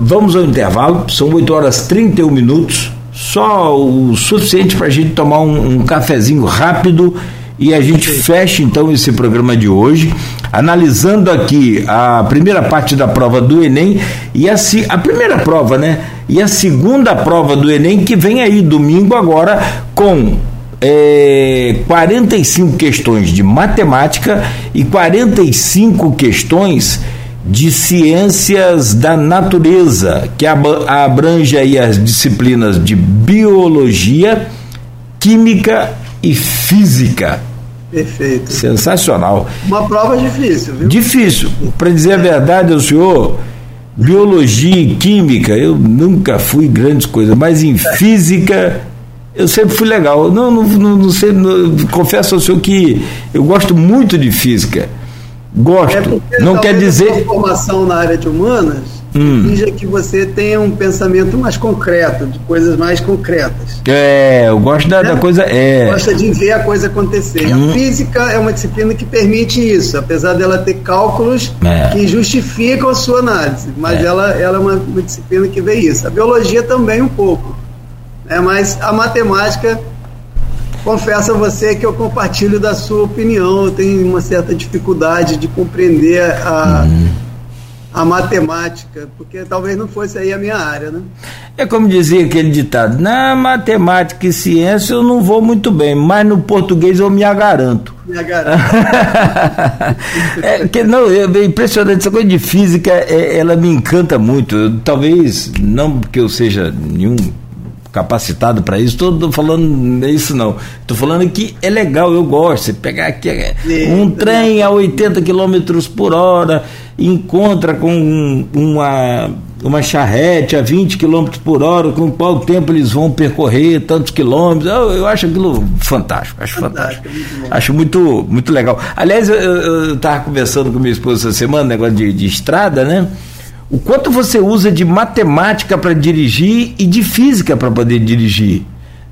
vamos ao intervalo, são 8 horas 31 minutos, só o suficiente para a gente tomar um, um cafezinho rápido e a gente fecha então esse programa de hoje, analisando aqui a primeira parte da prova do Enem e a, a primeira prova, né? E a segunda prova do Enem que vem aí domingo agora com é, 45 questões de matemática e 45 questões de ciências da natureza, que abrange aí as disciplinas de biologia, química e física. Perfeito. Sensacional. Uma prova difícil, viu? Difícil. Para dizer a verdade ao senhor, biologia e química, eu nunca fui grandes coisas, mas em física Eu sempre fui legal. Não, não, não, não sei, não, confesso ao senhor que eu gosto muito de física. Gosto. É não quer dizer. Formação na área de humanas hum. que você tenha um pensamento mais concreto, de coisas mais concretas. É, eu gosto da, da coisa. É. Gosta de ver a coisa acontecer. Hum. A física é uma disciplina que permite isso, apesar dela ter cálculos é. que justificam a sua análise, mas é. ela, ela é uma, uma disciplina que vê isso. A biologia também um pouco. Né? Mas a matemática, confesso a você que eu compartilho da sua opinião. Eu tenho uma certa dificuldade de compreender a, uhum. A matemática, porque talvez não fosse aí a minha área, né? É como dizia aquele ditado: na matemática e ciência eu não vou muito bem, mas no português eu me agaranto. Me agaranto. [laughs] é, que, não, é impressionante, essa coisa de física, é, ela me encanta muito. Talvez, não porque eu seja nenhum capacitado para isso. Estou falando isso não. Estou falando que é legal, eu gosto. Você pegar aqui é, um trem a 80 km por hora, encontra com uma, uma charrete a 20 km por hora, com qual tempo eles vão percorrer tantos quilômetros. Eu, eu acho aquilo fantástico, acho fantástico. fantástico. Muito acho muito, muito legal. Aliás, eu estava conversando com minha esposa essa semana, negócio de, de estrada, né? O quanto você usa de matemática para dirigir e de física para poder dirigir,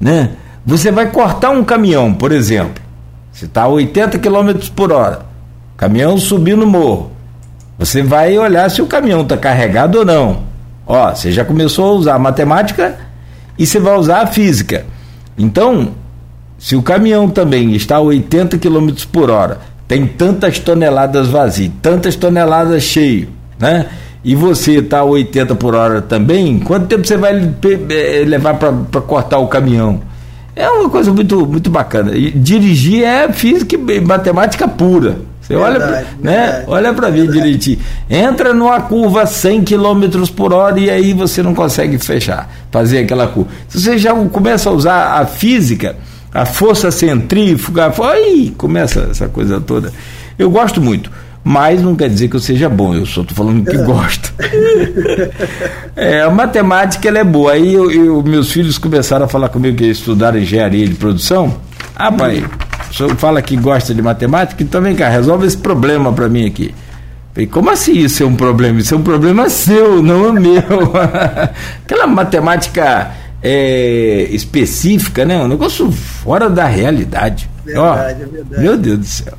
né? Você vai cortar um caminhão, por exemplo, você está a 80 km por hora, caminhão subindo no morro, você vai olhar se o caminhão está carregado ou não. Ó, você já começou a usar a matemática e você vai usar a física. Então, se o caminhão também está a 80 km por hora, tem tantas toneladas vazias, tantas toneladas cheio, né? E você está a 80 por hora também, quanto tempo você vai eh, levar para cortar o caminhão? É uma coisa muito, muito bacana. E dirigir é física e matemática pura. Você verdade, olha, né? olha para ver direitinho. Entra numa curva 100 km por hora e aí você não consegue fechar, fazer aquela curva. Se você já começa a usar a física, a força centrífuga, aí começa essa coisa toda. Eu gosto muito mas não quer dizer que eu seja bom, eu só estou falando que é. gosto. [laughs] é, a matemática ela é boa. Aí eu, eu, meus filhos começaram a falar comigo que estudaram engenharia de produção. Ah, pai, o senhor fala que gosta de matemática, então vem cá, resolve esse problema para mim aqui. Falei, como assim isso é um problema? Isso é um problema seu, não é meu. [laughs] Aquela matemática é, específica, né? Um negócio fora da realidade. Verdade, oh, é verdade. Meu Deus do céu.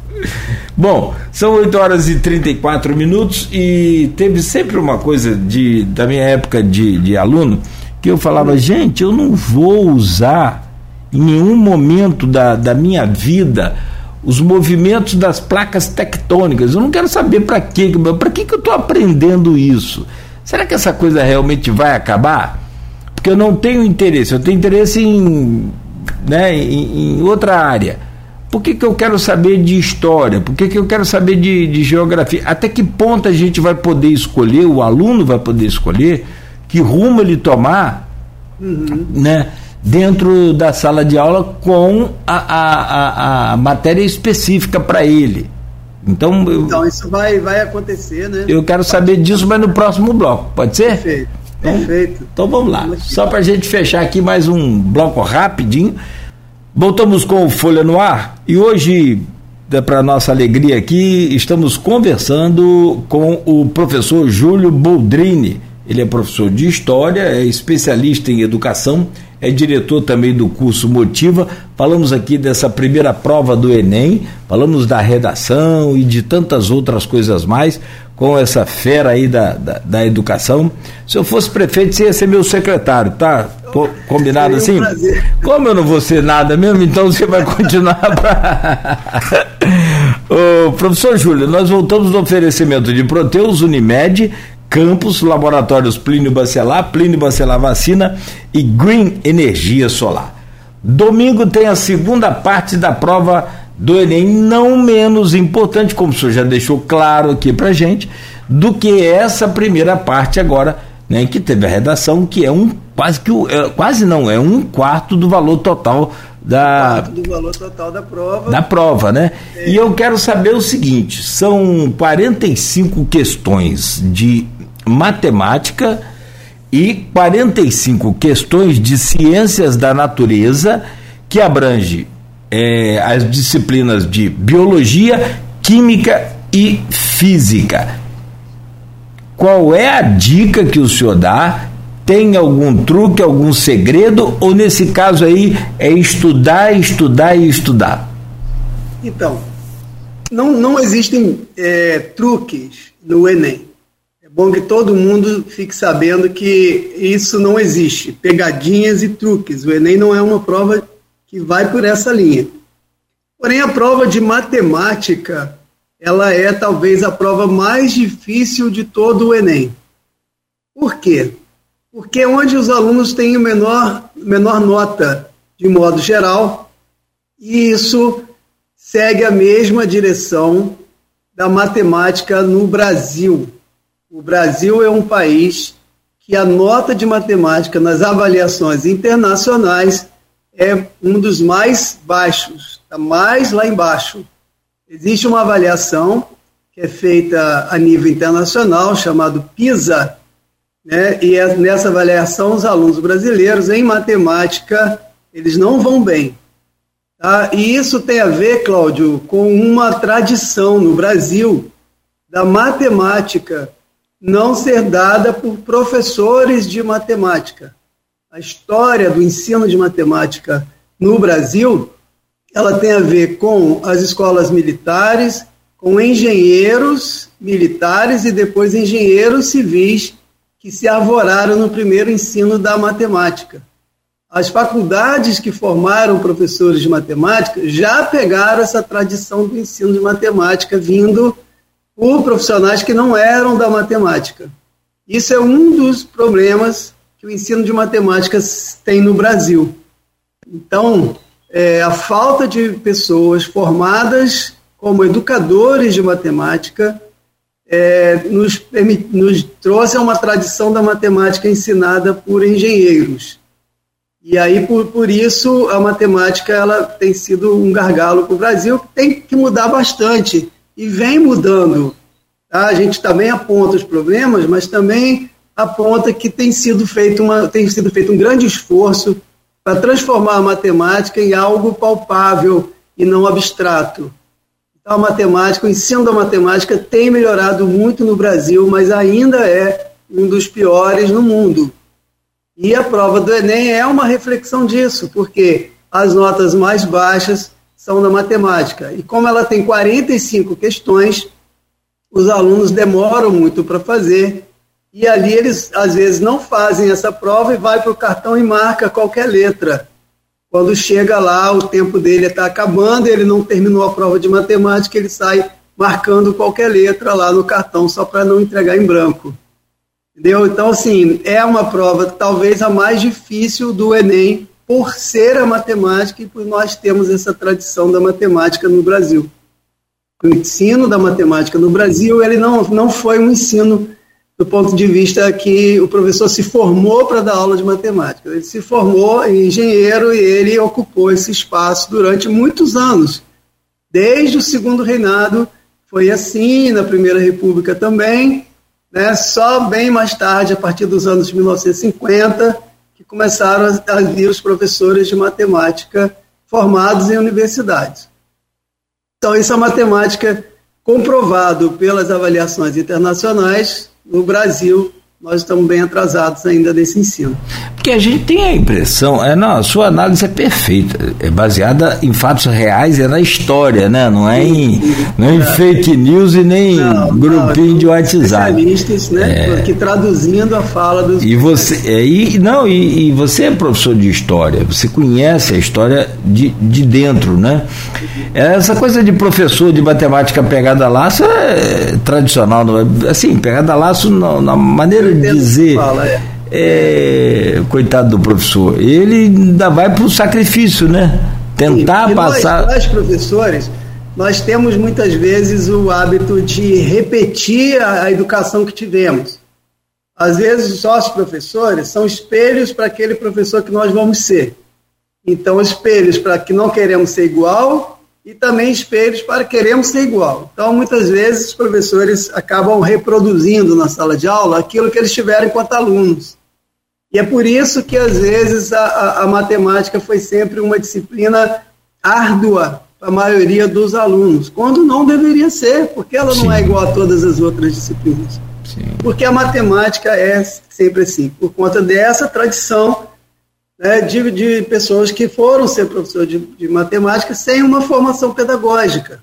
Bom, são 8 horas e 34 minutos e teve sempre uma coisa de, da minha época de, de aluno que eu falava, gente, eu não vou usar em nenhum momento da, da minha vida os movimentos das placas tectônicas. Eu não quero saber para quê, para que, que eu estou aprendendo isso? Será que essa coisa realmente vai acabar? Porque eu não tenho interesse, eu tenho interesse em, né, em, em outra área. Por que, que eu quero saber de história? Por que, que eu quero saber de, de geografia? Até que ponto a gente vai poder escolher, o aluno vai poder escolher que rumo ele tomar uhum. né, dentro da sala de aula com a, a, a, a matéria específica para ele. Então, eu, então isso vai, vai acontecer, né? Eu quero saber disso, mas no próximo bloco, pode ser? Perfeito. Então, Perfeito. Então vamos lá. Só para a gente fechar aqui mais um bloco rapidinho. Voltamos com Folha no Ar e hoje, para nossa alegria aqui, estamos conversando com o professor Júlio Boldrini. Ele é professor de História, é especialista em educação, é diretor também do curso Motiva. Falamos aqui dessa primeira prova do Enem, falamos da redação e de tantas outras coisas mais com essa fera aí da, da, da educação. Se eu fosse prefeito, você ia ser meu secretário, tá? combinado assim? Como eu não vou ser nada mesmo, então você vai continuar [laughs] pra... Ô, professor Júlio, nós voltamos no oferecimento de Proteus, Unimed, Campos, Laboratórios Plínio Bacelar, Plínio Bacelar Vacina e Green Energia Solar. Domingo tem a segunda parte da prova do Enem, não menos importante, como o senhor já deixou claro aqui pra gente, do que essa primeira parte agora, né, que teve a redação, que é um quase que é, quase não, é um quarto do valor total da do valor total da prova. Da prova, né? É. E eu quero saber o seguinte, são 45 questões de matemática e 45 questões de ciências da natureza que abrange é, as disciplinas de biologia, química e física. Qual é a dica que o senhor dá? Tem algum truque, algum segredo? Ou nesse caso aí é estudar, estudar e estudar? Então, não, não existem é, truques no Enem. Bom que todo mundo fique sabendo que isso não existe. Pegadinhas e truques. O Enem não é uma prova que vai por essa linha. Porém, a prova de matemática ela é talvez a prova mais difícil de todo o Enem. Por quê? Porque é onde os alunos têm menor, menor nota, de modo geral, e isso segue a mesma direção da matemática no Brasil. O Brasil é um país que a nota de matemática nas avaliações internacionais é um dos mais baixos, está mais lá embaixo. Existe uma avaliação que é feita a nível internacional, chamado PISA, né? e é nessa avaliação os alunos brasileiros em matemática, eles não vão bem. Tá? E isso tem a ver, Cláudio, com uma tradição no Brasil da matemática não ser dada por professores de matemática. A história do ensino de matemática no Brasil ela tem a ver com as escolas militares, com engenheiros militares e depois engenheiros civis que se arvoraram no primeiro ensino da matemática. As faculdades que formaram professores de matemática já pegaram essa tradição do ensino de matemática vindo por profissionais que não eram da matemática. Isso é um dos problemas que o ensino de matemática tem no Brasil. Então, é, a falta de pessoas formadas como educadores de matemática é, nos, nos trouxe a uma tradição da matemática ensinada por engenheiros. E aí, por, por isso, a matemática ela tem sido um gargalo para o Brasil, que tem que mudar bastante, e vem mudando. Tá? A gente também aponta os problemas, mas também aponta que tem sido feito, uma, tem sido feito um grande esforço para transformar a matemática em algo palpável e não abstrato. Então, a matemática, o ensino da matemática tem melhorado muito no Brasil, mas ainda é um dos piores no mundo. E a prova do Enem é uma reflexão disso, porque as notas mais baixas são na matemática. E como ela tem 45 questões, os alunos demoram muito para fazer e ali eles, às vezes, não fazem essa prova e vai para o cartão e marca qualquer letra. Quando chega lá, o tempo dele está acabando, ele não terminou a prova de matemática, ele sai marcando qualquer letra lá no cartão, só para não entregar em branco. Entendeu? Então, assim, é uma prova talvez a mais difícil do Enem, por ser a matemática e por nós termos essa tradição da matemática no Brasil. O ensino da matemática no Brasil, ele não, não foi um ensino do ponto de vista que o professor se formou para dar aula de matemática. Ele se formou em engenheiro e ele ocupou esse espaço durante muitos anos. Desde o segundo reinado foi assim, na Primeira República também, né? só bem mais tarde, a partir dos anos 1950, começaram a vir os professores de matemática formados em universidades. Então, isso é matemática comprovado pelas avaliações internacionais, no Brasil nós estamos bem atrasados ainda nesse ensino. Porque a gente tem a impressão, é, não, a sua análise é perfeita, é baseada em fatos reais, é na história, né? Não é em, não é em fake news e nem não, grupinho não, de WhatsApp. Especialistas, né? É. Que traduzindo a fala dos. E você, é, e, não, e, e, você é professor de história, você conhece a história de, de dentro, né? Essa coisa de professor de matemática pegada laço é tradicional, é? assim, pegada laço na, na maneira dizer. Fala, é. é. coitado do professor, ele ainda vai para o sacrifício, né? Tentar Sim, passar. Nós, nós, professores, nós temos muitas vezes o hábito de repetir a, a educação que tivemos. Às vezes, os nossos professores são espelhos para aquele professor que nós vamos ser. Então, espelhos para que não queremos ser igual e também espelhos para queremos ser igual. Então, muitas vezes, os professores acabam reproduzindo na sala de aula aquilo que eles tiveram enquanto alunos. E é por isso que, às vezes, a, a, matemática foi sempre uma disciplina árdua para a maioria dos alunos, quando não deveria ser, porque ela Sim. não é igual a todas as outras disciplinas. Sim. Porque a matemática é sempre assim, por conta dessa tradição né, de, de pessoas que foram ser professores de, de matemática sem uma formação pedagógica.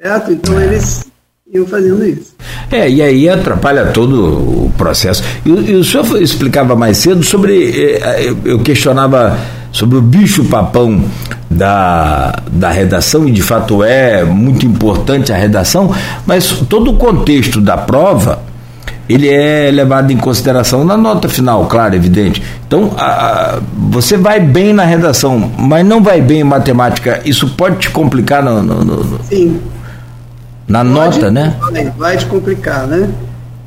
Certo? Então, eles iam fazendo isso. É, e aí atrapalha todo o processo. E, e o senhor explicava mais cedo sobre. Eh, eu questionava sobre o bicho-papão da, da redação, e de fato é muito importante a redação, mas todo o contexto da prova ele é levado em consideração na nota final, claro, evidente. Então, a, a, você vai bem na redação, mas não vai bem em matemática, isso pode te complicar no, no, no Sim. na pode, nota, né? Vai te complicar, né?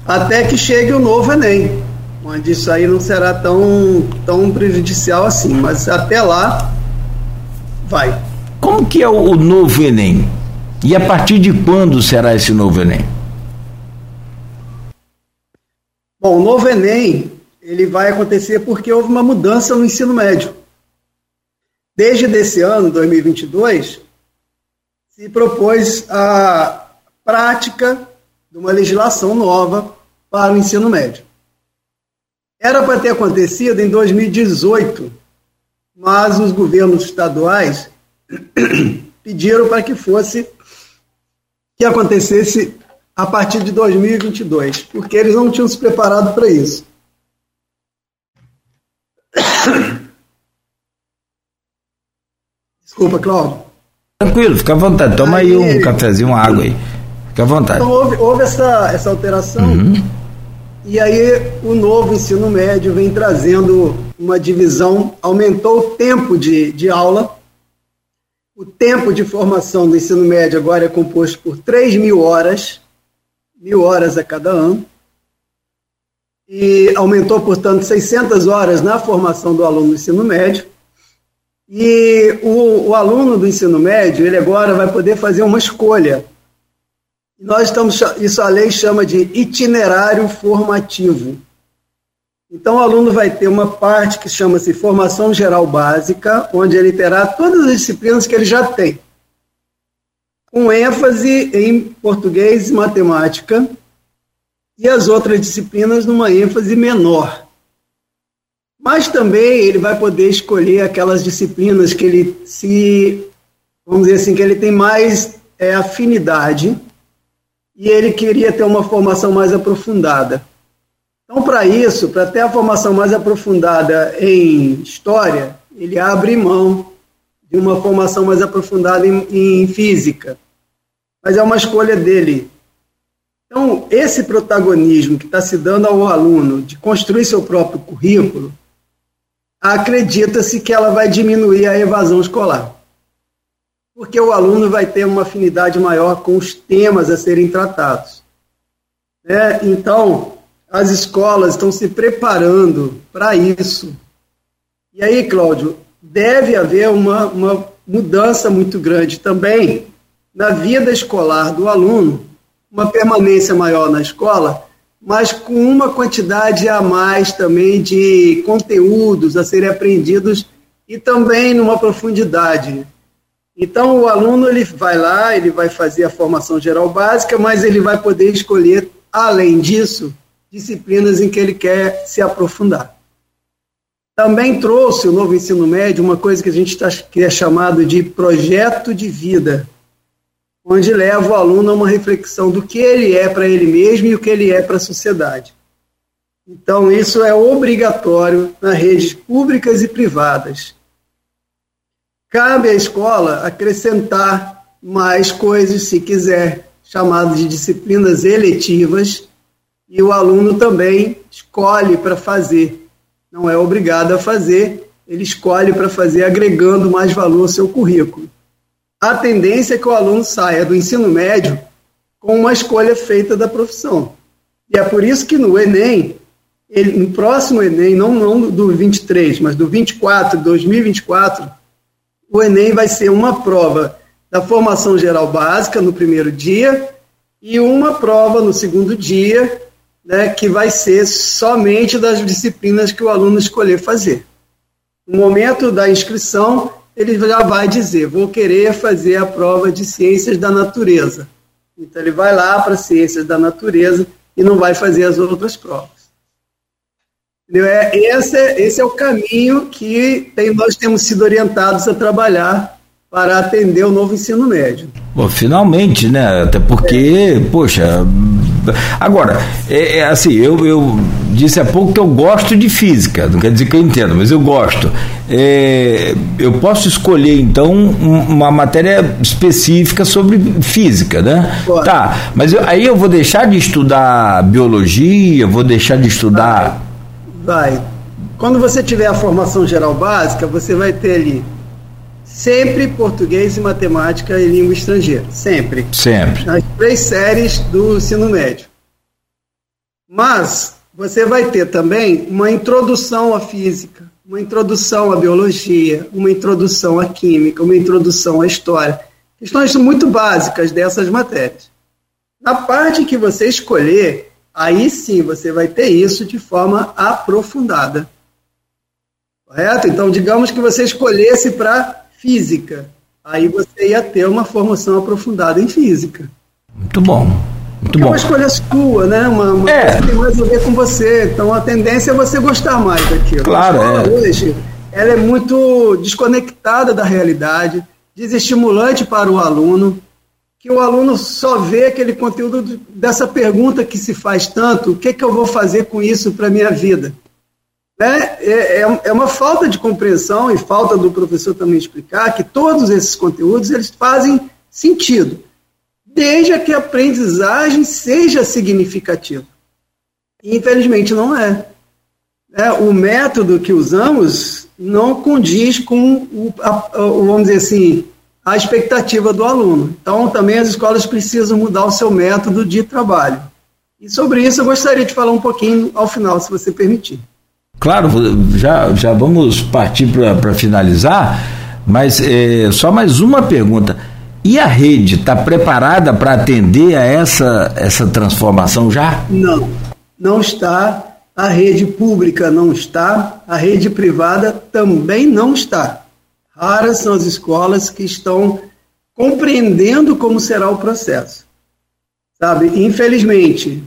Até que chegue o novo Enem, onde isso aí não será tão, tão prejudicial assim, mas até lá vai. Como que é o, o novo Enem? E a partir de quando será esse novo Enem? Bom, o novo Enem ele vai acontecer porque houve uma mudança no ensino médio. Desde esse ano, 2022, se propôs a prática de uma legislação nova para o ensino médio. Era para ter acontecido em 2018, mas os governos estaduais [clears throat] pediram para que fosse que acontecesse a partir de 2022, porque eles não tinham se preparado para isso. Desculpa, Cláudio. Tranquilo, fica à vontade. Toma aí, aí um cafezinho, uma água aí. Fica à vontade. Então houve, houve essa, essa alteração. Uhum. E aí o novo ensino médio vem trazendo uma divisão, aumentou o tempo de, de aula. O tempo de formação do ensino médio agora é composto por 3 mil horas mil horas a cada ano, e aumentou, portanto, 600 horas na formação do aluno do ensino médio. E o, o aluno do ensino médio, ele agora vai poder fazer uma escolha. Nós estamos, isso a lei chama de itinerário formativo. Então, o aluno vai ter uma parte que chama-se formação geral básica, onde ele terá todas as disciplinas que ele já tem com ênfase em português e matemática, e as outras disciplinas numa ênfase menor. Mas também ele vai poder escolher aquelas disciplinas que ele se, vamos dizer assim, que ele tem mais é, afinidade e ele queria ter uma formação mais aprofundada. Então, para isso, para ter a formação mais aprofundada em história, ele abre mão de uma formação mais aprofundada em, em física mas é uma escolha dele. Então, esse protagonismo que está se dando ao aluno de construir seu próprio currículo, acredita-se que ela vai diminuir a evasão escolar. Porque o aluno vai ter uma afinidade maior com os temas a serem tratados. É, então, as escolas estão se preparando para isso. E aí, Cláudio, deve haver uma, uma mudança muito grande também na vida escolar do aluno, uma permanência maior na escola, mas com uma quantidade a mais também de conteúdos a serem aprendidos e também numa profundidade. Então o aluno ele vai lá, ele vai fazer a formação geral básica, mas ele vai poder escolher além disso disciplinas em que ele quer se aprofundar. Também trouxe o novo ensino médio uma coisa que a gente tá, que é chamado de projeto de vida onde leva o aluno a uma reflexão do que ele é para ele mesmo e o que ele é para a sociedade. Então, isso é obrigatório nas redes públicas e privadas. Cabe à escola acrescentar mais coisas, se quiser, chamadas de disciplinas eletivas, e o aluno também escolhe para fazer. Não é obrigado a fazer, ele escolhe para fazer, agregando mais valor ao seu currículo a tendência é que o aluno saia do ensino médio com uma escolha feita da profissão. E é por isso que no Enem, ele, no próximo Enem, não, não do 23, mas do 24, 2024, o Enem vai ser uma prova da formação geral básica no primeiro dia e uma prova no segundo dia, né, que vai ser somente das disciplinas que o aluno escolher fazer. No momento da inscrição, ele já vai dizer: vou querer fazer a prova de ciências da natureza. Então, ele vai lá para ciências da natureza e não vai fazer as outras provas. É, esse, é, esse é o caminho que tem, nós temos sido orientados a trabalhar para atender o novo ensino médio. Bom, finalmente, né? Até porque, é. poxa. Agora, é, é, assim, eu, eu disse há pouco que eu gosto de física, não quer dizer que eu entendo, mas eu gosto. É, eu posso escolher, então, uma matéria específica sobre física, né? Tá, mas eu, aí eu vou deixar de estudar biologia, vou deixar de estudar. Vai. vai. Quando você tiver a formação geral básica, você vai ter ali Sempre português e matemática e língua estrangeira. Sempre. Sempre. Nas três séries do ensino médio. Mas você vai ter também uma introdução à física, uma introdução à biologia, uma introdução à química, uma introdução à história. Questões muito básicas dessas matérias. Na parte que você escolher, aí sim você vai ter isso de forma aprofundada. Correto? Então, digamos que você escolhesse para física. Aí você ia ter uma formação aprofundada em física. Muito bom. Muito bom. É uma escolha sua, né? Uma, uma é. coisa que tem mais a ver com você. Então a tendência é você gostar mais daquilo. Claro. A é. hoje ela é muito desconectada da realidade, desestimulante para o aluno, que o aluno só vê aquele conteúdo dessa pergunta que se faz tanto: o que, é que eu vou fazer com isso para a minha vida? né, é, é, é uma falta de compreensão e falta do professor também explicar que todos esses conteúdos eles fazem sentido, desde que a aprendizagem seja significativa. E, infelizmente não é. é. O método que usamos não condiz com, o, a, vamos dizer assim, a expectativa do aluno. Então, também as escolas precisam mudar o seu método de trabalho. E sobre isso eu gostaria de falar um pouquinho ao final, se você permitir. Claro, já, já vamos partir para finalizar, mas é, só mais uma pergunta. E a rede está preparada para atender a essa, essa transformação já? Não, não está. A rede pública não está, a rede privada também não está. Raras são as escolas que estão compreendendo como será o processo. Sabe, infelizmente,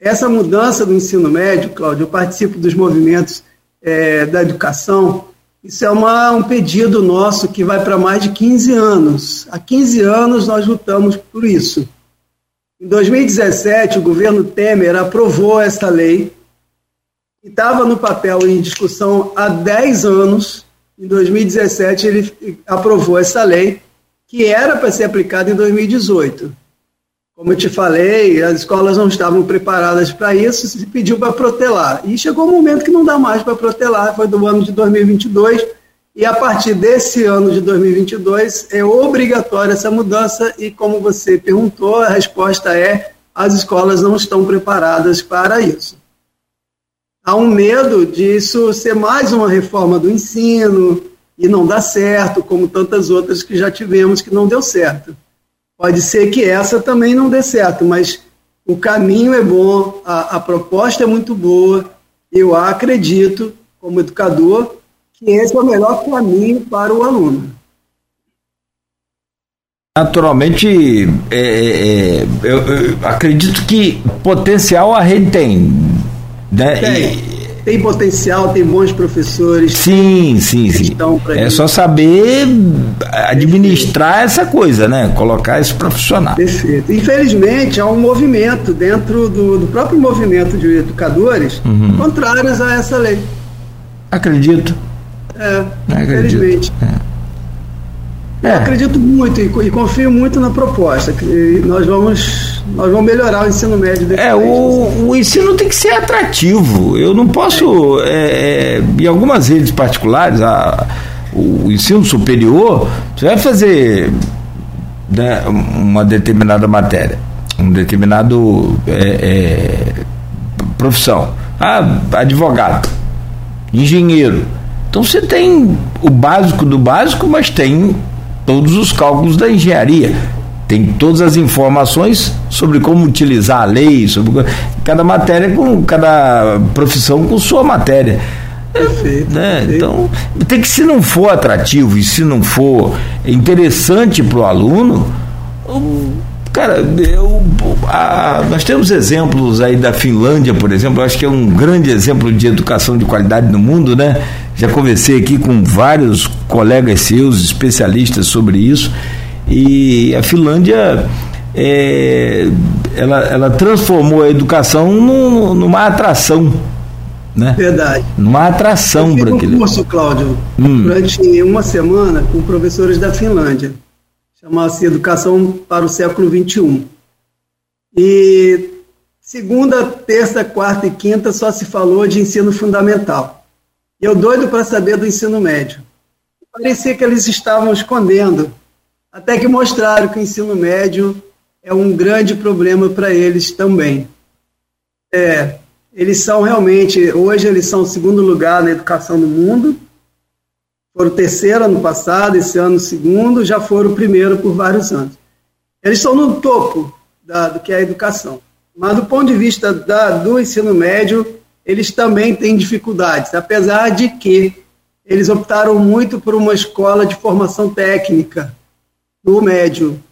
essa mudança do ensino médio, Cláudio, eu participo dos movimentos é, da educação. Isso é uma, um pedido nosso que vai para mais de 15 anos. Há 15 anos nós lutamos por isso. Em 2017, o governo Temer aprovou essa lei, que estava no papel em discussão há 10 anos. Em 2017, ele aprovou essa lei, que era para ser aplicada em 2018. Como eu te falei, as escolas não estavam preparadas para isso, se pediu para protelar. E chegou um momento que não dá mais para protelar, foi do ano de 2022, e a partir desse ano de 2022 é obrigatória essa mudança, e como você perguntou, a resposta é: as escolas não estão preparadas para isso. Há um medo disso ser mais uma reforma do ensino e não dar certo, como tantas outras que já tivemos que não deu certo. Pode ser que essa também não dê certo, mas o caminho é bom, a, a proposta é muito boa. Eu acredito, como educador, que esse é o melhor caminho para o aluno. Naturalmente, é, é, é eu, eu, acredito que potencial a rede tem. Né? Tem. Tem potencial, tem bons professores. Sim, sim, sim. É só saber administrar Perfeito. essa coisa, né? Colocar esse profissional. Perfeito. Infelizmente, há um movimento dentro do, do próprio movimento de educadores uhum. contrários a essa lei. Acredito. É, Acredito. infelizmente. É. É. Eu acredito muito e, e, confio muito na proposta. Que nós vamos, nós vamos melhorar o ensino médio. É, o, o ensino tem que ser atrativo. Eu não posso, é. É, em algumas redes particulares, a, o ensino superior, você vai fazer né, uma determinada matéria, um determinado é, é, profissão. Ah, advogado, engenheiro. Então você tem o básico do básico, mas tem todos os cálculos da engenharia. tem todas as informações sobre como utilizar a lei, sobre cada matéria com cada profissão com sua matéria. Perfeito, né? perfeito. Então, tem que se não for atrativo e se não for interessante para o aluno, cara, eu, a, nós temos exemplos aí da Finlândia, por exemplo, acho que é um grande exemplo de educação de qualidade no mundo, né? Já conversei aqui com vários colegas seus, especialistas sobre isso, e a Finlândia é, ela, ela transformou a educação num, numa atração. Né? Verdade. Numa atração para aquele. um curso, Cláudio, hum. durante uma semana com professores da Finlândia. Chamava-se Educação para o Século XXI. E segunda, terça, quarta e quinta só se falou de ensino fundamental. E eu doido para saber do ensino médio. Parecia que eles estavam escondendo até que mostraram que o ensino médio é um grande problema para eles também. É, eles são realmente, hoje eles são o segundo lugar na educação no mundo, foram terceiro ano passado, esse ano segundo, já foram primeiro por vários anos. Eles estão no topo da, do que é a educação. Mas do ponto de vista da, do ensino médio, eles também têm dificuldades, apesar de que eles optaram muito por uma escola de formação técnica, no médio.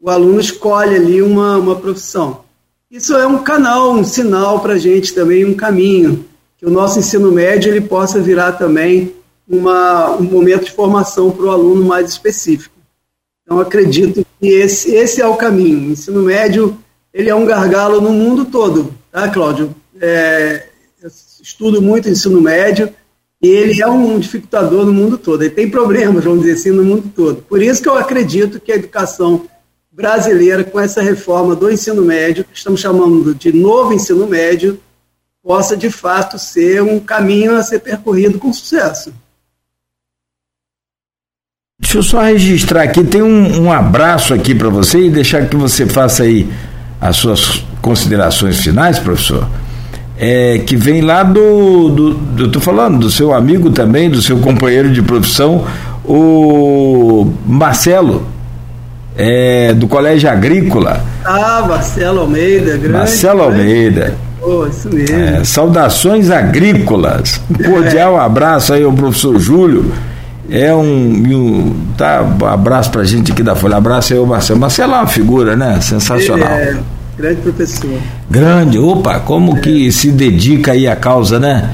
O aluno escolhe ali uma, uma profissão. Isso é um canal, um sinal para a gente também, um caminho, que o nosso ensino médio ele possa virar também uma, um momento de formação para o aluno mais específico. Então, acredito que esse, esse é o caminho. O ensino médio ele é um gargalo no mundo todo, tá, Cláudio? É, estudo muito ensino médio e ele é um dificultador no mundo todo. Ele tem problemas, vamos dizer assim, no mundo todo. Por isso que eu acredito que a educação brasileira, com essa reforma do ensino médio, que estamos chamando de novo ensino médio, possa de fato ser um caminho a ser percorrido com sucesso. Deixa eu só registrar aqui, tem um, um abraço aqui para você e deixar que você faça aí as suas considerações finais, professor é, que vem lá do, do. Eu tô falando do seu amigo também, do seu companheiro de profissão, o Marcelo, é, do Colégio Agrícola. Ah, Marcelo Almeida, grande. Marcelo Almeida. Oh, isso mesmo. É, saudações agrícolas. Um [laughs] cordial é. abraço aí ao professor Júlio. É um, um tá, um abraço pra gente aqui da Folha. Abraço aí ao Marcelo. Marcelo é uma figura, né? Sensacional. É, Grande professor. Grande, opa, como é. que se dedica aí à causa, né?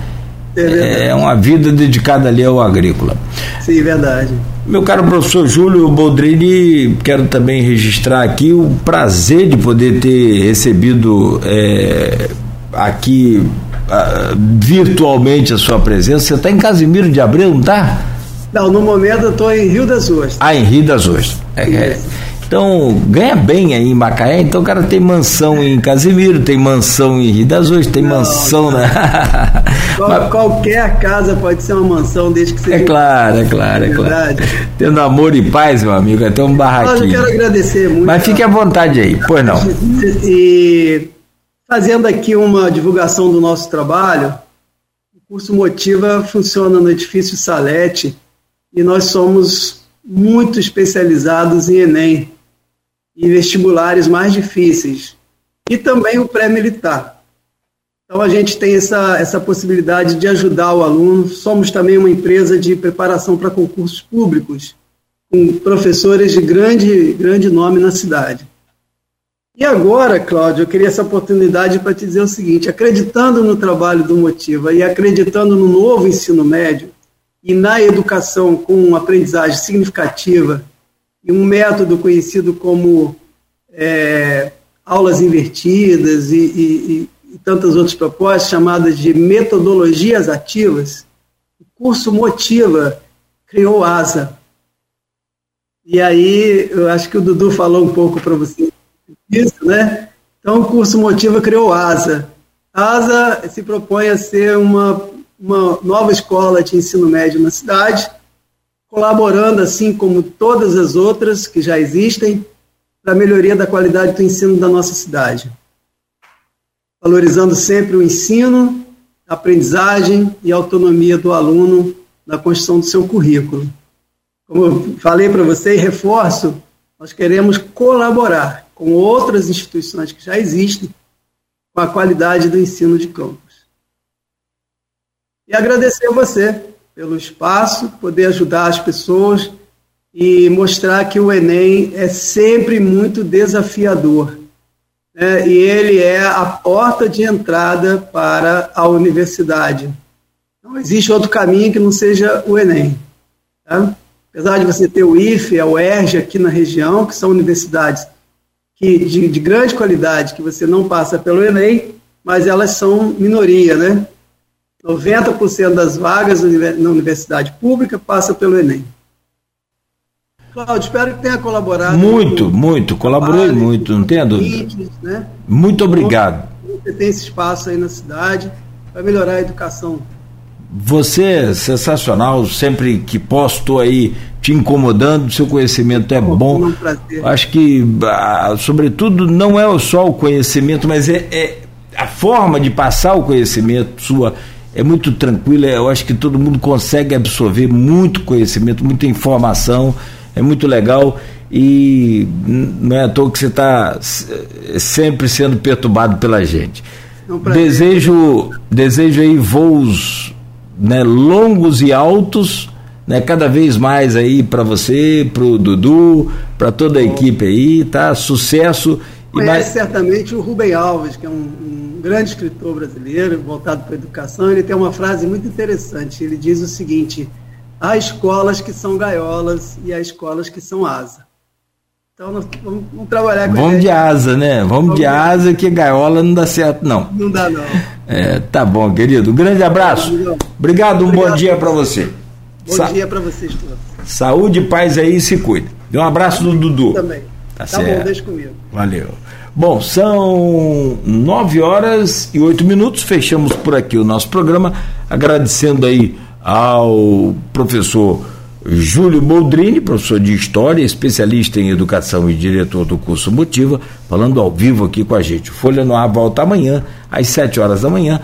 É, é, uma vida dedicada ali ao agrícola. Sim, verdade. Meu caro professor Júlio Boldrini, quero também registrar aqui o prazer de poder ter recebido é, aqui uh, virtualmente a sua presença. Você está em Casimiro de Abreu, não está? Não, no momento eu estou em Rio das Ostras. Ah, em Rio das Ostras. É, é. Então, ganha bem aí em Macaé, então o cara tem mansão em Casimiro, tem mansão em Rio das Ostras, tem não, mansão não. na. [laughs] Qual, Mas... Qualquer casa pode ser uma mansão, desde que seja. É claro, é claro, é claro. Tendo amor e paz, meu amigo, até um barraquinho. Mas eu quero agradecer muito. Mas fique à vontade aí, pois não. E fazendo aqui uma divulgação do nosso trabalho, o curso Motiva funciona no edifício Salete e nós somos muito especializados em Enem e vestibulares mais difíceis, e também o pré-militar. Então, a gente tem essa, essa possibilidade de ajudar o aluno. Somos também uma empresa de preparação para concursos públicos, com professores de grande, grande nome na cidade. E agora, Cláudio, eu queria essa oportunidade para te dizer o seguinte: acreditando no trabalho do Motiva e acreditando no novo ensino médio e na educação com aprendizagem significativa e um método conhecido como é, aulas invertidas e, e, e, tantas outras propostas, chamadas de metodologias ativas, o curso Motiva criou ASA. E aí, eu acho que o Dudu falou um pouco para você isso, né? Então, o curso Motiva criou ASA. A ASA se propõe a ser uma, uma nova escola de ensino médio na cidade, colaborando, assim como todas as outras que já existem, para a melhoria da qualidade do ensino da nossa cidade. Valorizando sempre o ensino, a aprendizagem e a autonomia do aluno na construção do seu currículo. Como eu falei para você e reforço, Nós queremos colaborar com outras instituições que já existem com a qualidade do ensino de campus. E agradecer a você pelo espaço, poder ajudar as pessoas e mostrar que o Enem é sempre muito desafiador. Né? E ele é a porta de entrada para a universidade. Não existe outro caminho que não seja o Enem. Tá? Apesar de você ter o IFE, a UERJ aqui na região, que são universidades que, de, de grande qualidade, que você não passa pelo Enem, mas elas são minoria, né? 90% das vagas na universidade pública passa pelo Enem. Cláudio, espero que tenha colaborado. Muito, muito, colaborei muito, não tenha dúvida. Né? Muito obrigado. Você tem esse espaço aí na cidade para melhorar a educação. Você é sensacional, sempre que posso estou aí te incomodando, seu conhecimento é bom. É um prazer. Acho que, ah, sobretudo, não é só o conhecimento, mas é, é a forma de passar o conhecimento sua é muito tranquila. Eu acho que todo mundo consegue absorver muito conhecimento, muita informação é muito legal e não é à toa que você está sempre sendo perturbado pela gente. É desejo, desejo aí voos né, longos e altos, né, cada vez mais aí para você, para o Dudu, para toda a equipe aí, tá? Sucesso. Conhece mais... certamente o Rubem Alves, que é um, um grande escritor brasileiro voltado para a educação. Ele tem uma frase muito interessante. Ele diz o seguinte: Há escolas que são gaiolas e há escolas que são asa. Então nós vamos, vamos trabalhar com Vamos de asa, né? Vamos, vamos de asa que gaiola não dá certo, não. Não dá, não. É, tá bom, querido. Um grande abraço. Obrigado, um Obrigado. bom dia para você. Bom Sa dia para vocês todos. Saúde, paz aí se cuida. E um abraço do Dudu. Também. Tá, tá bom, deixa comigo. Valeu. Bom, são nove horas e oito minutos. Fechamos por aqui o nosso programa, agradecendo aí ao professor Júlio Boldrini, professor de História, especialista em Educação e diretor do curso Motiva, falando ao vivo aqui com a gente. Folha no Ar volta amanhã, às 7 horas da manhã.